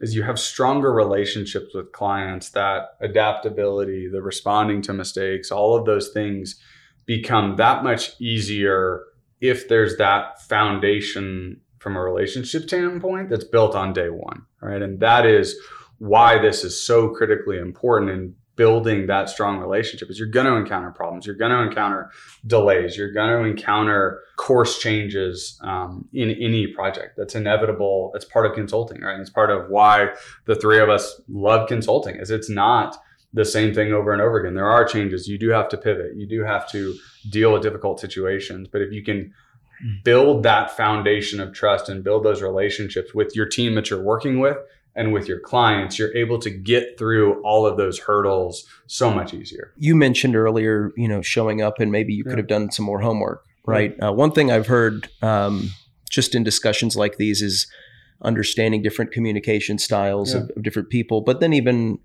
S4: as you have stronger relationships with clients, that adaptability, the responding to mistakes, all of those things become that much easier if there's that foundation from a relationship standpoint that's built on day one, right? And that is why this is so critically important in building that strong relationship is you're going to encounter problems. You're going to encounter delays. You're going to encounter course changes um, in any project that's inevitable. It's part of consulting right? And it's part of why the three of us love consulting is it's not the same thing over and over again. There are changes. You do have to pivot. You do have to deal with difficult situations. But if you can build that foundation of trust and build those relationships with your team that you're working with and with your clients, you're able to get through all of those hurdles so much easier.
S1: You mentioned earlier, you know, showing up and maybe you yeah. could have done some more homework, right? Uh, one thing I've heard um, just in discussions like these is understanding different communication styles yeah. of, of, different people, but then even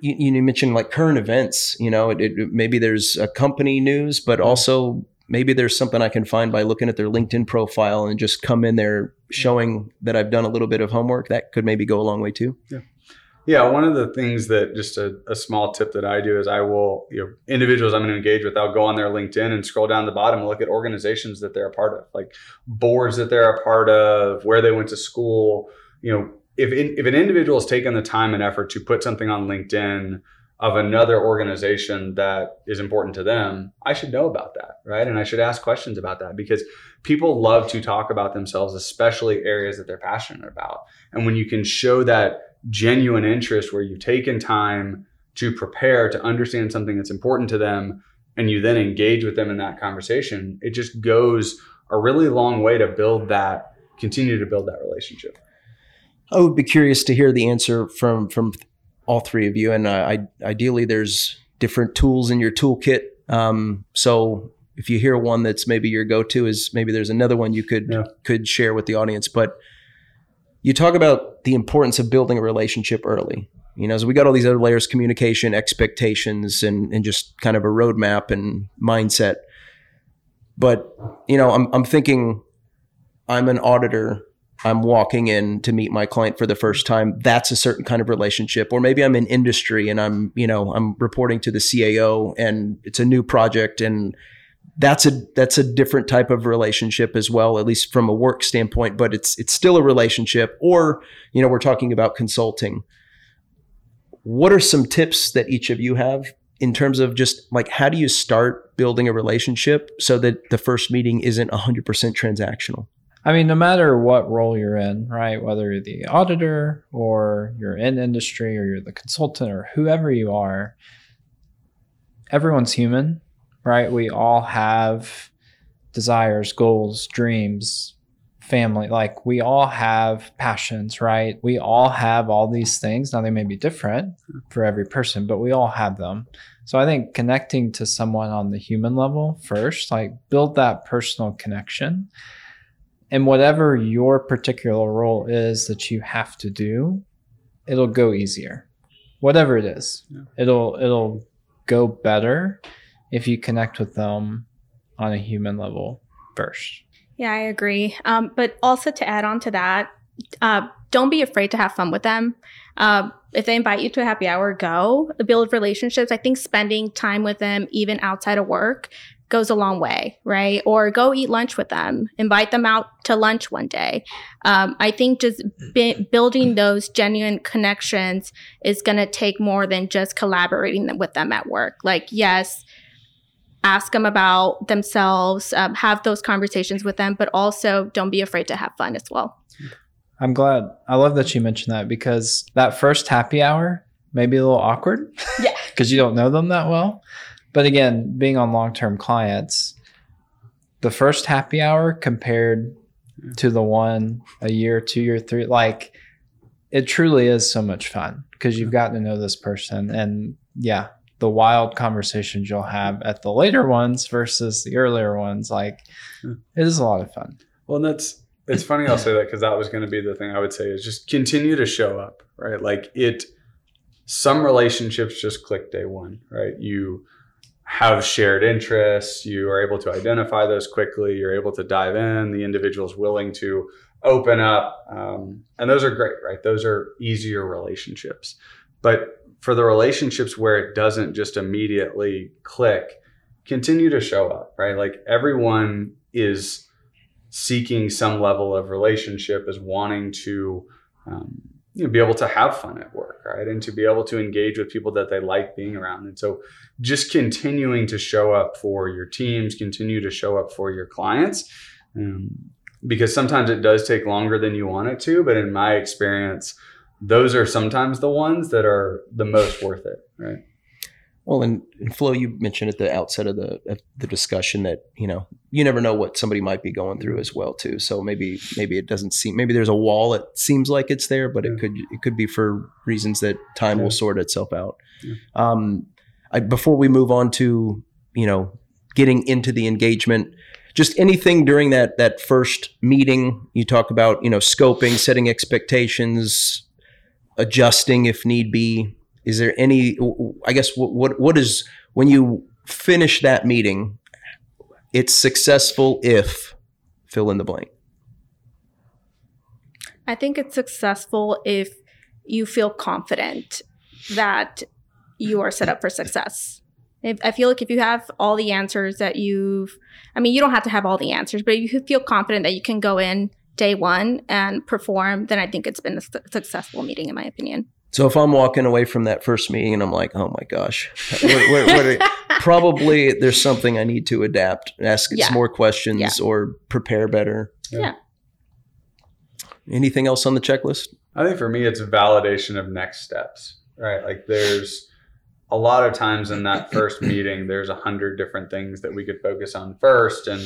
S1: you, you, mentioned like current events. You know, it, it, maybe there's a company news, but also maybe there's something I can find by looking at their LinkedIn profile and just come in there showing that I've done a little bit of homework. That could maybe go a long way too.
S4: Yeah. Yeah, one of the things that just a, a, small tip that I do is I will, you know, individuals I'm going to engage with, I'll go on their LinkedIn and scroll down the bottom and look at organizations that they're a part of, like boards that they're a part of, where they went to school. You know, if in, if an individual has taken the time and effort to put something on LinkedIn of another organization that is important to them, I should know about that, right? And I should ask questions about that because people love to talk about themselves, especially areas that they're passionate about. And when you can show that genuine interest where you've taken time to prepare to understand something that's important to them and you then engage with them in that conversation, it just goes a really long way to build that, continue to build that relationship.
S1: I would be curious to hear the answer from from all three of you, and uh, I, ideally, there's different tools in your toolkit. Um, so if you hear one that's maybe your go-to, is maybe there's another one you could yeah. could share with the audience. But you talk about the importance of building a relationship early. You know, so we got all these other layers: communication, expectations, and and just kind of a roadmap and mindset. But you know, I'm I'm thinking, I'm an auditor I'm walking in to meet my client for the first time, that's a certain kind of relationship. Or maybe I'm in industry and I'm, you know, I'm reporting to the CAO and it's a new project and that's a that's a different type of relationship as well, at least from a work standpoint, but it's it's still a relationship. Or, you know, we're talking about consulting. What are some tips that each of you have in terms of just like how do you start building a relationship so that the first meeting isn't 100% transactional?
S3: I mean, no matter what role you're in, right? Whether you're the auditor or you're in industry or you're the consultant or whoever you are, everyone's human, right? We all have desires, goals, dreams, family. Like we all have passions, right? We all have all these things. Now they may be different for every person, but we all have them. So I think connecting to someone on the human level first, like build that personal connection and whatever your particular role is that you have to do, it'll go easier. Whatever it is, yeah. it'll it'll go better if you connect with them on a human level first.
S2: Yeah, I agree. Um, but also to add on to that, uh, don't be afraid to have fun with them. Uh, if they invite you to a happy hour, go build relationships. I think spending time with them, even outside of work, goes a long way, right? Or go eat lunch with them, invite them out to lunch one day. Um, I think just building those genuine connections is going to take more than just collaborating with them at work. Like, yes, ask them about themselves, um, have those conversations with them, but also don't be afraid to have fun as well.
S3: I'm glad. I love that you mentioned that because that first happy hour may be a little awkward.
S2: Yeah. (laughs)
S3: Because you don't know them that well. But again, being on long term clients, the first happy hour compared to the one a year, two year, three, like it truly is so much fun because you've gotten to know this person. And yeah, the wild conversations you'll have at the later ones versus the earlier ones, like it is a lot of fun.
S4: Well, and that's, it's funny I'll say that because that was going to be the thing I would say is just continue to show up, right? Like it, some relationships just click day one, right? You, have shared interests. You are able to identify those quickly. You're able to dive in. The individual's willing to open up. Um, and those are great, right? Those are easier relationships. But for the relationships where it doesn't just immediately click, continue to show up, right? Like everyone is seeking some level of relationship, is wanting to um, you know, be able to have fun at work, right? And to be able to engage with people that they like being around. And so just continuing to show up for your teams, continue to show up for your clients. Um, because sometimes it does take longer than you want it to. But in my experience, those are sometimes the ones that are the most worth it, right?
S1: Well, and, and Flo, you mentioned at the outset of the of the discussion that you know you never know what somebody might be going through as well too. So maybe maybe it doesn't seem maybe there's a wall that seems like it's there, but yeah. it could it could be for reasons that time yeah. will sort itself out. Yeah. Um, I, before we move on to you know getting into the engagement, just anything during that that first meeting, you talk about you know scoping, setting expectations, adjusting if need be. Is there any i guess what, what what is when you finish that meeting it's successful if fill in the blank?
S2: I think it's successful if you feel confident that you are set up for success if, i feel like if you have all the answers that you've i mean you don't have to have all the answers but if you feel confident that you can go in day one and perform then i think it's been a su- successful meeting in my opinion
S1: So if I'm walking away from that first meeting and I'm like, oh my gosh, what, what, what are, (laughs) probably there's something I need to adapt, ask
S2: Yeah.
S1: some more questions,
S2: Yeah.
S1: or prepare better.
S2: Yeah.
S1: Anything else on the checklist?
S4: I think for me, it's validation of next steps, right? Like there's a lot of times in that first meeting, there's a hundred different things that we could focus on first and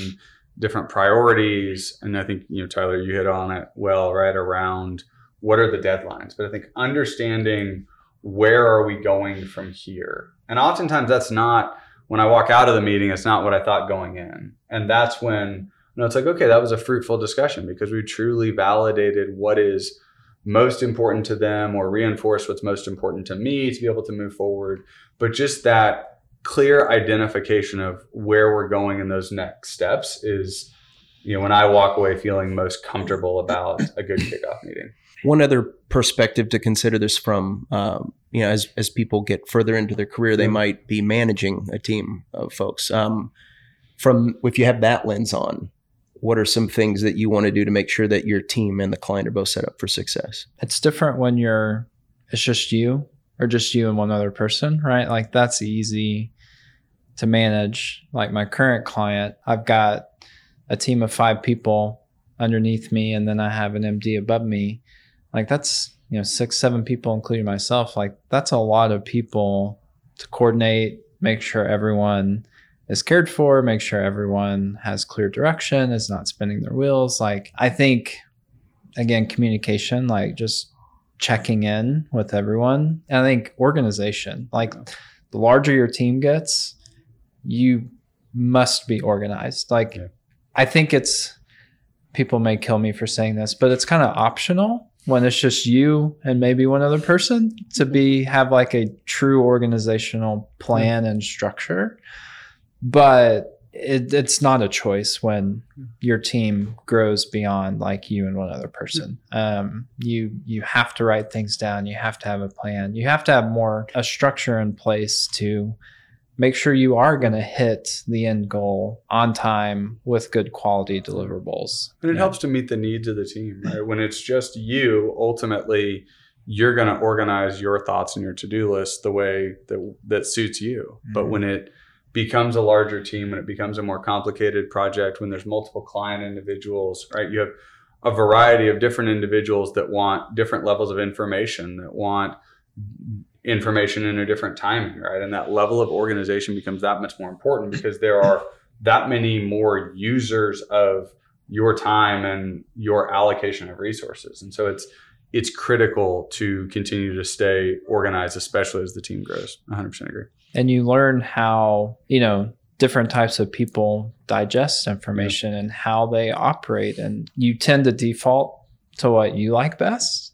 S4: different priorities. And I think, you know, Tyler, you hit on it well, right? Around what are the deadlines? But I think understanding where are we going from here? And oftentimes that's not when I walk out of the meeting, it's not what I thought going in. And that's when you know, it's like, okay, that was a fruitful discussion because we truly validated what is most important to them or reinforce what's most important to me to be able to move forward. But just that clear identification of where we're going in those next steps is, you know, when I walk away feeling most comfortable about a good kickoff meeting.
S1: One other perspective to consider this from, um, you know, as as people get further into their career, they might be managing a team of folks. Um, from if you have that lens on, what are some things that you want to do to make sure that your team and the client are both set up for success?
S3: It's different when you're it's just you or just you and one other person, right? Like that's easy to manage. Like my current client, I've got a team of 5 people underneath me and then I have an MD above me. Like that's, you know, 6 7 people including myself. Like that's a lot of people to coordinate, make sure everyone is cared for, make sure everyone has clear direction, is not spinning their wheels. Like I think again, communication, like just checking in with everyone. And I think organization, like the larger your team gets, you must be organized. Like
S4: Yeah.
S3: I think it's people may kill me for saying this, but it's kind of optional when it's just you and maybe one other person to be have like a true organizational plan and structure. But it, it's not a choice when your team grows beyond like you and one other person. Um, you you have to write things down. You have to have a plan. You have to have more a structure in place to make sure you are going to hit the end goal on time with good quality deliverables.
S4: And it
S3: Yeah.
S4: helps to meet the needs of the team, right? When it's just you, ultimately, you're going to organize your thoughts and your to-do list the way that that suits you. But
S3: Mhm.
S4: when it becomes a larger team, when it becomes a more complicated project, when there's multiple client individuals, right? You have a variety of different individuals that want different levels of information, that want information in a different timing, right? And that level of organization becomes that much more important because there are that many more users of your time and your allocation of resources. And so it's it's critical to continue to stay organized, especially as the team grows. 100% agree.
S3: And you learn how you know different types of people digest information and how they operate and you tend to default to what you like best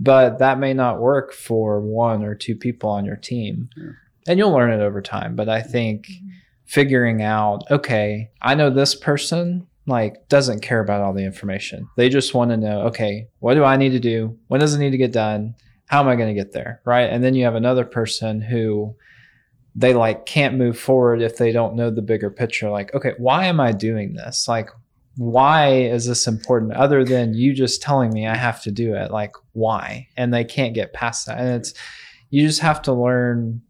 S3: but that may not work for one or two people on your team.
S4: Yeah.
S3: and you'll learn it over time but i think mm-hmm. figuring out okay i know this person like doesn't care about all the information. They just want to know okay what do i need to do? When does it need to get done? How am i going to get there? Right? And then you have another person who they like can't move forward if they don't know the bigger picture. Like okay why am i doing this? Like why is this important other than you just telling me i have to do it? Like why? And they can't get past that. And it's you just have to learn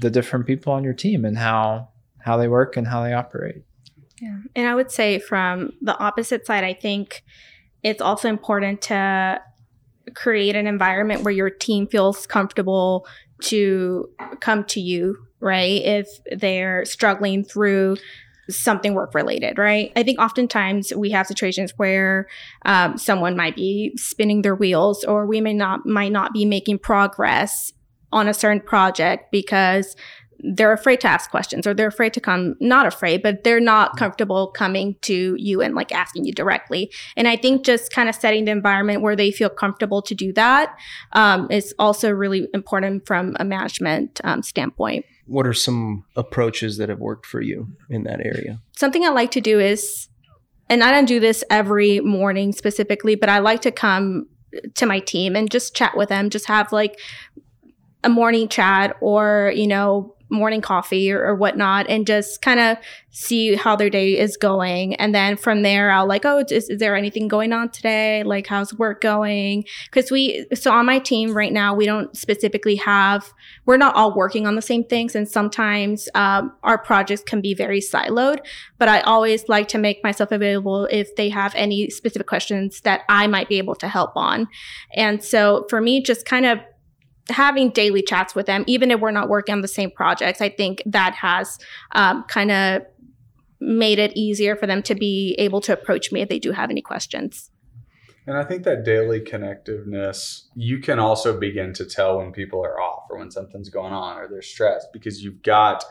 S3: the different people on your team and how how they work and how they operate.
S2: Yeah. And I would say from the opposite side, I think it's also important to create an environment where your team feels comfortable to come to you, right? If they're struggling through something work related, right? I think oftentimes we have situations where um, someone might be spinning their wheels or we may not might not be making progress on a certain project because they're afraid to ask questions or they're afraid to come not afraid but they're not comfortable coming to you and like asking you directly. And i think just kind of setting the environment where they feel comfortable to do that um, is also really important from a management um, standpoint.
S1: What are some approaches that have worked for you in that area?
S2: something I like to do is, and I don't do this every morning specifically, but I like to come to my team and just chat with them, just have like a morning chat or, you know, morning coffee or, or whatnot and just kind of see how their day is going. And then from there, I'll like, oh, is, is there anything going on today? Like, how's work going? Because we, so on my team right now, we don't specifically have, we're not all working on the same things. And sometimes um, our projects can be very siloed. But I always like to make myself available if they have any specific questions that I might be able to help on. And so for me, just kind of having daily chats with them, even if we're not working on the same projects, I think that has um, kind of made it easier for them to be able to approach me if they do have any questions.
S4: And I think that daily connectiveness, you can also begin to tell when people are off or when something's going on or they're stressed because you've got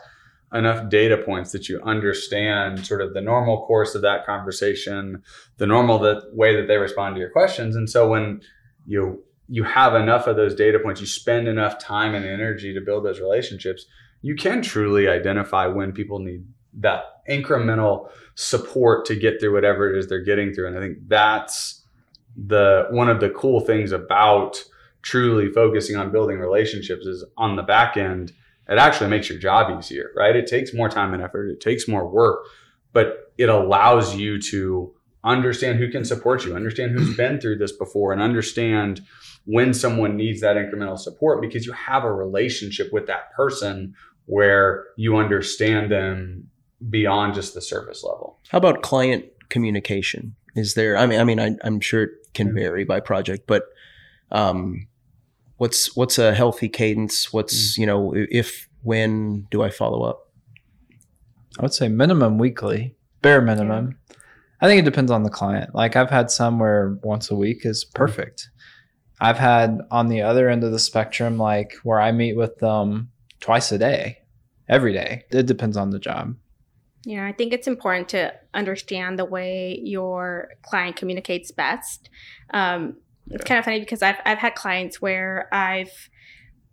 S4: enough data points that you understand sort of the normal course of that conversation, the normal that way that they respond to your questions. And so when you you have enough of those data points, you spend enough time and energy to build those relationships, you can truly identify when people need that incremental support to get through whatever it is they're getting through. And I think that's the one of the cool things about truly focusing on building relationships is on the back end, it actually makes your job easier, right? It takes more time and effort, it takes more work, but it allows you to understand who can support you, understand who's been through this before, and understand when someone needs that incremental support because you have a relationship with that person where you understand them beyond just the surface level.
S1: How about client communication? Is there? I mean, I mean, I, am sure it can vary by project, but um, what's what's a healthy cadence? What's mm. you know, if when do I follow up?
S3: I would say minimum weekly, bare minimum. I think it depends on the client. Like I've had some where once a week is perfect. I've had on the other end of the spectrum, like where I meet with them twice a day, every day. It depends on the job.
S2: Yeah, I think it's important to understand the way your client communicates best. Um, it's kind of funny because I've I've had clients where I've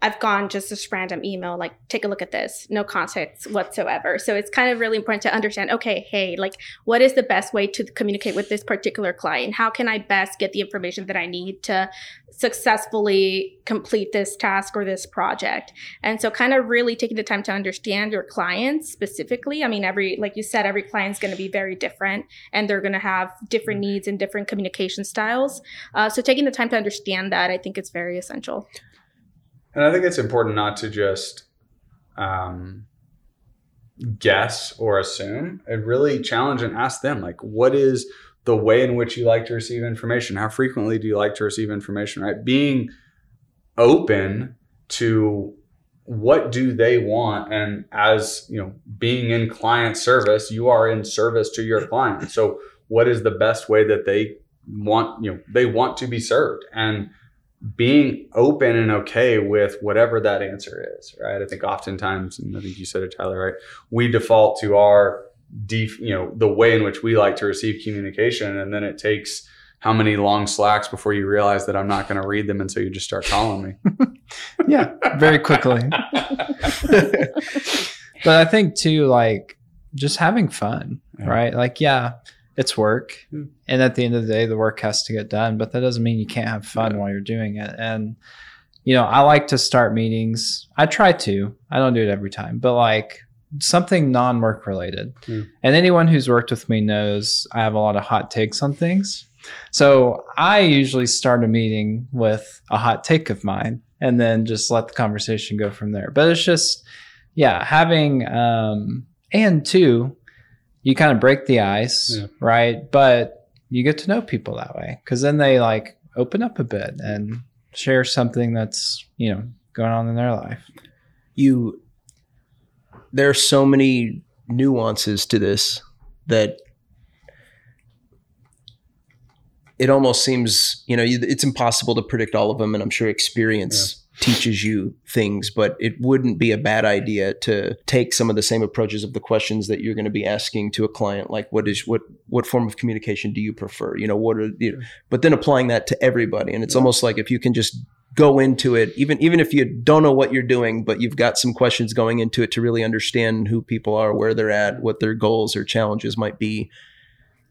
S2: I've gone just this random email, like, take a look at this, no context whatsoever. So it's kind of really important to understand, okay, hey, like, what is the best way to communicate with this particular client? How can I best get the information that I need to successfully complete this task or this project? And so kind of really taking the time to understand your clients specifically. I mean, every, like you said, every client's going to be very different and they're going to have different needs and different communication styles. Uh, so taking the time to understand that, I think it's very essential.
S4: And I think it's important not to just um, guess or assume and really challenge and ask them, like, what is the way in which you like to receive information? How frequently do you like to receive information, right? Being open to what do they want and as you know being in client service you are in service to your client so what is the best way that they want you know they want to be served and being open and okay with whatever that answer is, right? I think oftentimes, and I think you said it, Tyler, right? We default to our def, you know, the way in which we like to receive communication, and then it takes how many long slacks before you realize that I'm not going to read them, and so you just start calling me. (laughs)
S3: yeah, very quickly. (laughs) but I think too, like just having fun, yeah. right? Like, yeah, it's work. Hmm. and at the end of the day the work has to get done but that doesn't mean you can't have fun yeah. while you're doing it. And you know i like to start meetings. I try to. I don't do it every time but like something non-work related. Mm. and anyone who's worked with me knows i have a lot of hot takes on things. So i usually start a meeting with a hot take of mine and then just let the conversation go from there. But it's just yeah having um and two you kind of break the ice, yeah. right? But you get to know people that way because then they like open up a bit and share something that's, you know, going on in their life.
S1: You, there are so many nuances to this that it almost seems, you know, it's impossible to predict all of them. And I'm sure experience teaches you things, but it wouldn't be a bad idea to take some of the same approaches of the questions that you're going to be asking to a client, like what is what what form of communication do you prefer? You know, what are you know, but then applying that to everybody. And it's yeah. almost like if you can just go into it, even even if you don't know what you're doing, but you've got some questions going into it to really understand who people are, where they're at, what their goals or challenges might be.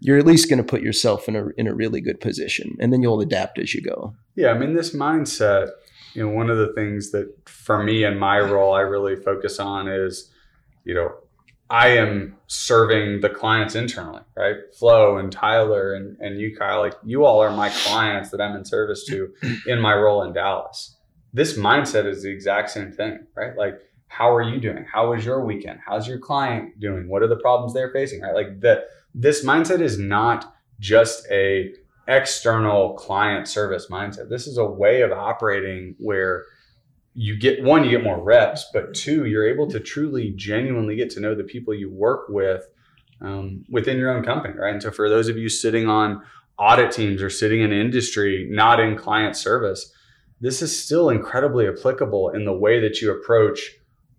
S1: You're at least going to put yourself in a in a really good position, and then you'll adapt as you go.
S4: Yeah, I mean, this mindset you know, one of the things that for me in my role, I really focus on is, you know, I am serving the clients internally, right? Flo and Tyler and, and you, Kyle, like you all are my clients that I'm in service to (clears throat) in my role in Dallas. This mindset is the exact same thing, right? Like, how are you doing? How was your weekend? How's your client doing? What are the problems they're facing, right? Like the this mindset is not just a external client service mindset. This is a way of operating where you get one, you get more reps, but two, you're able to truly, genuinely get to know the people you work with um, within your own company, right? And so, for those of you sitting on audit teams or sitting in industry, not in client service, this is still incredibly applicable in the way that you approach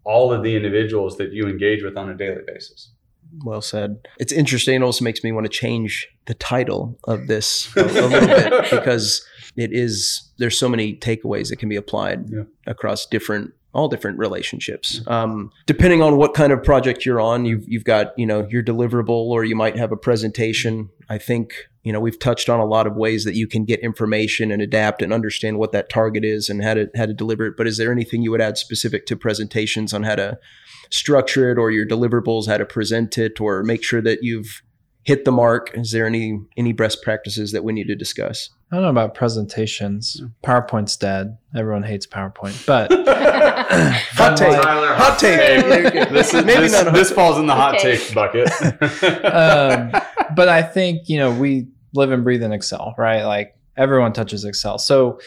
S4: all of the individuals that you engage with on a daily basis.
S1: Well said. It's interesting. It also makes me want to change the title of this a, (laughs) a little bit because it is there's so many takeaways that can be applied
S4: Yeah.
S1: across different all different relationships. Um, depending on what kind of project you're on, you've you've got you know your deliverable, or you might have a presentation. I think you know we've touched on a lot of ways that you can get information and adapt and understand what that target is and how to how to deliver it. But is there anything you would add specific to presentations on how to structure it, or your deliverables, how to present it, or make sure that you've hit the mark? Is there any any best practices that we need to discuss?
S3: I don't know about presentations. PowerPoint's dead. Everyone hates PowerPoint, but (laughs) (laughs)
S1: Hot take.
S4: Tyler,
S1: Hot take.
S4: this is
S1: Maybe
S4: this,
S1: not
S4: this
S1: take.
S4: falls in the hot
S2: Okay.
S4: take bucket. (laughs)
S3: um, but I think you know we live and breathe in Excel, right? Like everyone touches Excel. So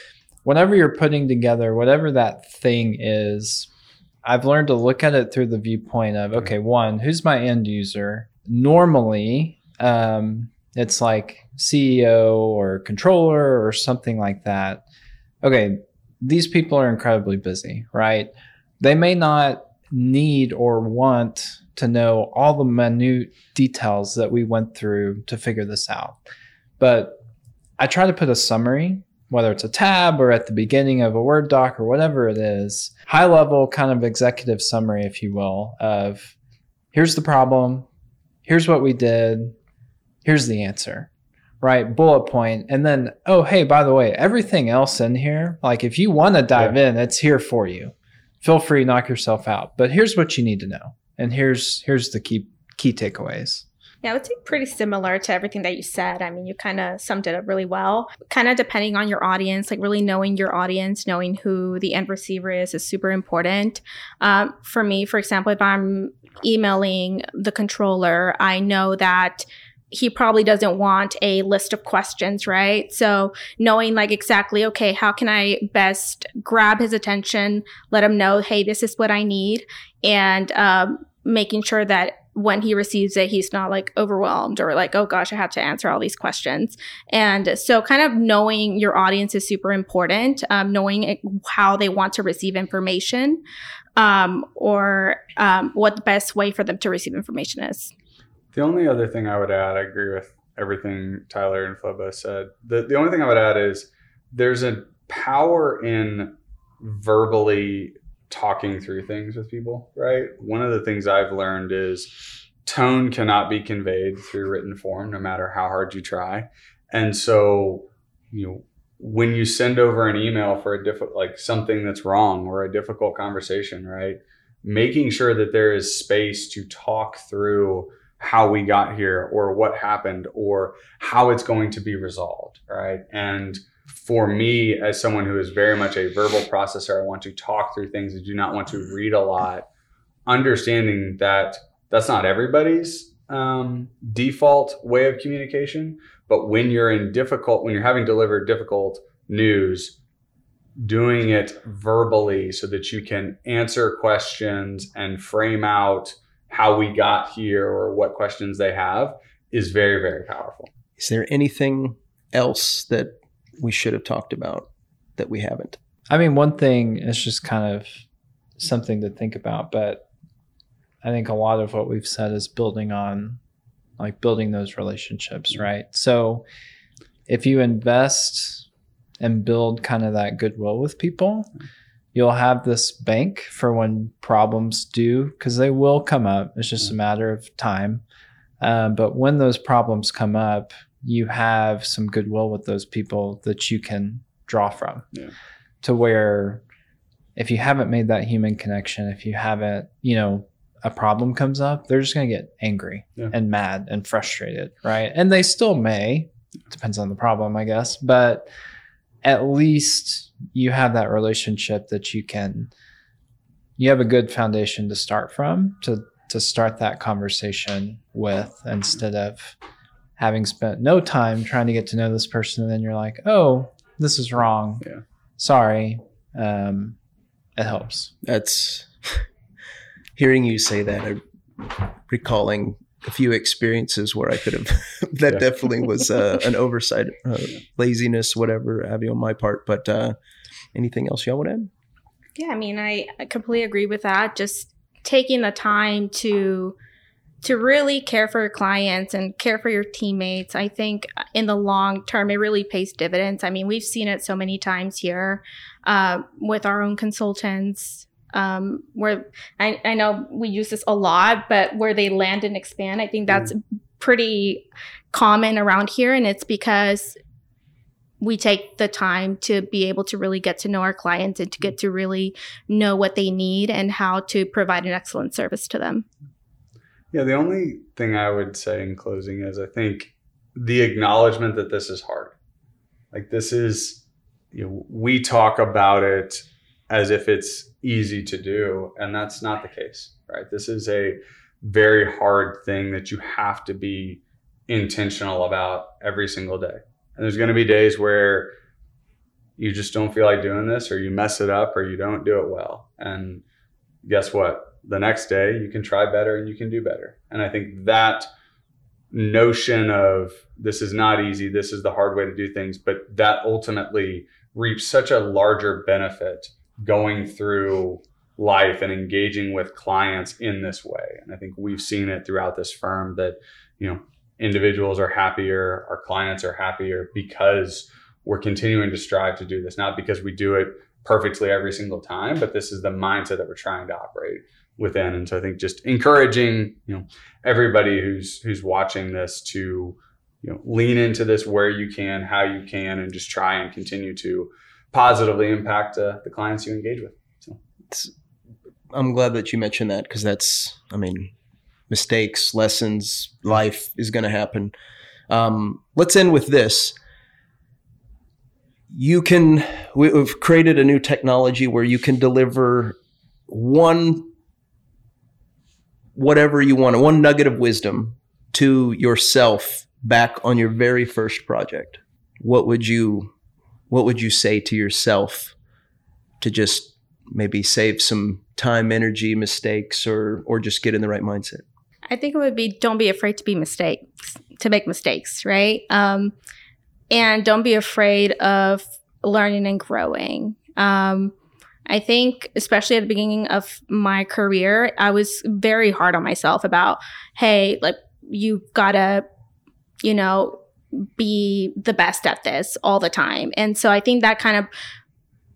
S3: whenever you're putting together whatever that thing is, I've learned to look at it through the viewpoint of okay, one, who's my end user? Normally, um, it's like CEO or controller or something like that. Okay, these people are incredibly busy, right? They may not need or want to know all the minute details that we went through to figure this out. But I try to put a summary, whether it's a tab or at the beginning of a Word doc or whatever it is, high level kind of executive summary, if you will, of here's the problem, here's what we did, here's the answer. Right, bullet point, and then oh hey, by the way, everything else in here, like if you want to dive in, it's here for you. Feel free, knock yourself out. But here's what you need to know, and here's here's the key key takeaways.
S2: Yeah, I would say pretty similar to everything that you said. I mean, you kind of summed it up really well. Kind of depending on your audience, like really knowing your audience, knowing who the end receiver is, is super important. Um, for me, for example, if I'm emailing the controller, I know that he probably doesn't want a list of questions, right? So knowing like exactly, okay, how can I best grab his attention, let him know, hey, this is what I need, and um, making sure that when he receives it, he's not like overwhelmed or like, oh gosh, I have to answer all these questions. And so, kind of knowing your audience is super important, um, knowing it, how they want to receive information um, or um, what the best way for them to receive information is.
S4: The only other thing I would add, I agree with everything Tyler and Flo said. The, the only thing I would add is there's a power in verbally talking through things with people, right? One of the things I've learned is tone cannot be conveyed through written form, no matter how hard you try. And so, you know, when you send over an email for a difficult, like something that's wrong or a difficult conversation, right? Making sure that there is space to talk through how we got here or what happened or how it's going to be resolved, right? And for me, as someone who is very much a verbal processor, I want to talk through things. I do not want to read a lot. Understanding that that's not everybody's um, default way of communication, but when you're in difficult, when you're having delivered difficult news, doing it verbally so that you can answer questions and frame out how we got here or what questions they have is very, very powerful.
S1: Is there anything else that we should have talked about that we haven't?
S3: I mean, one thing is just kind of something to think about, but I think a lot of what we've said is building on like building those relationships, right? So if you invest and build kind of that goodwill with people, you'll have this bank for when problems do, because they will come up. It's just a matter of time. Um, but when those problems come up, you have some goodwill with those people that you can draw from.
S4: Yeah.
S3: to where if you haven't made that human connection, if you haven't, you know, a problem comes up, they're just going to get angry
S4: Yeah.
S3: and mad and frustrated, right? And they still may, depends on the problem, I guess, but at least you have that relationship that you can you have a good foundation to start from to to start that conversation with instead of having spent no time trying to get to know this person and then you're like, "Oh, this is wrong.
S4: Yeah.
S3: Sorry." Um it helps.
S1: That's (laughs) hearing you say that. I'm recalling a few experiences where I could have. (laughs) that
S4: Yeah.
S1: definitely was uh, (laughs) an oversight, uh, laziness, whatever have you on my part. But uh, anything else y'all want to add?
S2: Yeah, I mean, I I completely agree with that. Just taking the time to to really care for your clients and care for your teammates. I think in the long term, it really pays dividends. I mean, we've seen it so many times here uh, with our own consultants. Um, where I, I know we use this a lot, but where they land and expand, I think that's pretty common around here. And it's because we take the time to be able to really get to know our clients and to get to really know what they need and how to provide an excellent service to them.
S4: Yeah, the only thing I would say in closing is I think the acknowledgement that this is hard. Like this is, you know, we talk about it as if it's easy to do, and that's not the case, right? This is a very hard thing that you have to be intentional about every single day. And there's going to be days where you just don't feel like doing this, or you mess it up, or you don't do it well. And guess what? The next day you can try better and you can do better. And I think that notion of this is not easy, this is the hard way to do things, but that ultimately reaps such a larger benefit going through life and engaging with clients in this way. And I think we've seen it throughout this firm that, you know, individuals are happier, our clients are happier because we're continuing to strive to do this, not because we do it perfectly every single time, but this is the mindset that we're trying to operate within. And so I think just encouraging, you know, everybody who's who's watching this to, you know, lean into this where you can, how you can, and just try and continue to positively impact uh, the clients you engage with. So
S1: It's, I'm glad that you mentioned that because that's, I mean, mistakes, lessons, life is going to happen. Um, let's end with this. You can, we- we've created a new technology where you can deliver one, whatever you want, one nugget of wisdom to yourself back on your very first project. What would you, what would you say to yourself to just maybe save some time, energy, mistakes, or or just get in the right mindset?
S2: I think it would be don't be afraid to be mistakes, to make mistakes, right? Um, and don't be afraid of learning and growing. Um, I think, especially at the beginning of my career, I was very hard on myself about, hey, like you gotta, you know, be the best at this all the time. And so I think that kind of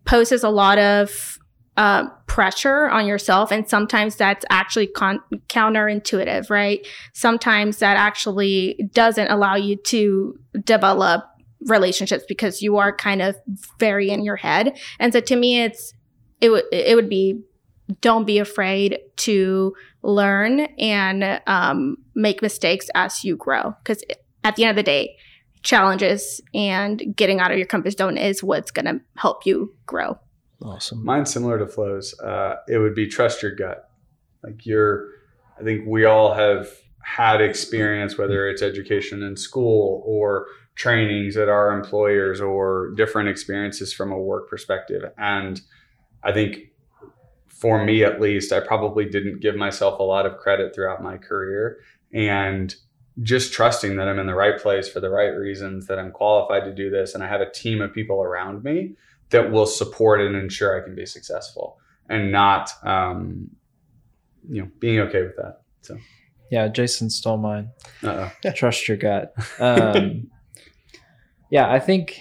S2: poses a lot of uh, pressure on yourself. And sometimes that's actually con- counterintuitive, right? Sometimes that actually doesn't allow you to develop relationships because you are kind of very in your head. And so to me, it's, it would, it would be, don't be afraid to learn and um, make mistakes as you grow. Because at the end of the day, challenges and getting out of your comfort zone is what's going to help you grow.
S1: Awesome.
S4: Mine's similar to Flo's. Uh, it would be trust your gut. Like you're, I think we all have had experience, whether it's education in school or trainings at our employers or different experiences from a work perspective. And I think for me, at least, I probably didn't give myself a lot of credit throughout my career. And just trusting that I'm in the right place for the right reasons, that I'm qualified to do this, and I have a team of people around me that will support and ensure I can be successful, and not, um, you know, being okay with that. So,
S3: Yeah, Jason stole mine.
S4: uh (laughs)
S3: Trust your gut. Um, (laughs) yeah, I think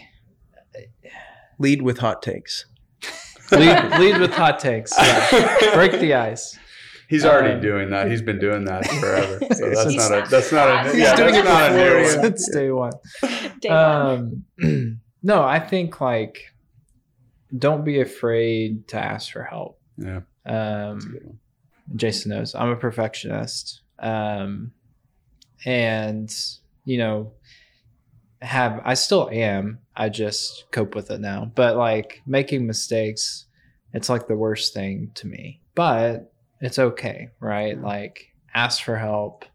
S1: Lead with hot takes.
S3: Lead, lead with hot takes. Yeah. Break the ice.
S4: he's already
S3: Um,
S4: doing that. He's been doing that forever. So that's (laughs)
S2: He's
S4: not a that's not a
S2: He's
S4: yeah,
S2: doing
S4: that's
S2: it
S4: not a new one.
S3: Since day one. (laughs)
S2: Day one.
S3: Um, (clears throat) no, I think like don't be afraid to ask for help.
S4: Yeah.
S3: Um, Jason knows I'm a perfectionist. Um, and you know, have I still am. I just cope with it now. But like making mistakes, it's like the worst thing to me. But it's okay, right? Like ask for help.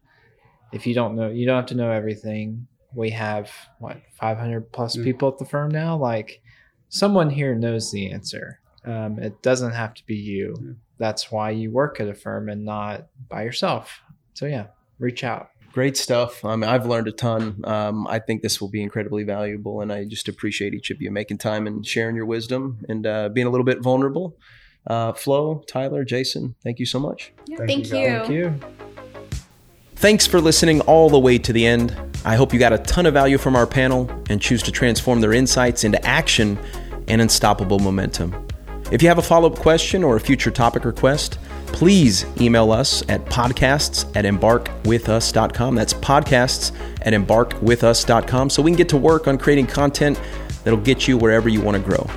S3: If you don't know, you don't have to know everything. We have what 500 plus
S4: Yeah.
S3: people at the firm now. Like someone here knows the answer. Um, it doesn't have to be you.
S4: Yeah.
S3: That's why you work at a firm and not by yourself. So yeah, reach out.
S5: Great stuff. I mean, I've learned a ton. Um, I think this will be incredibly valuable, and I just appreciate each of you making time and sharing your wisdom and uh, being a little bit vulnerable. Uh, Flo, Tyler, Jason, thank you so much.
S2: Yeah,
S4: Thank
S2: thank,
S4: you,
S2: you.
S3: Thank you.
S5: Thanks for listening all the way to the end. I hope you got a ton of value from our panel and choose to transform their insights into action and unstoppable momentum. If you have a follow up question or a future topic request, please email us at podcasts at embarkwithus.com. That's podcasts at embarkwithus.com so we can get to work on creating content that'll get you wherever you want to grow.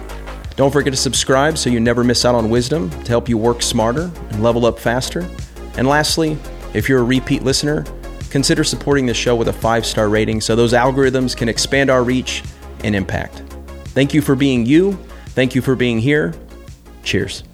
S5: Don't forget to subscribe so you never miss out on wisdom to help you work smarter and level up faster. And lastly, if you're a repeat listener, consider supporting the show with a five star rating so those algorithms can expand our reach and impact. Thank you for being you. Thank you for being here. Cheers.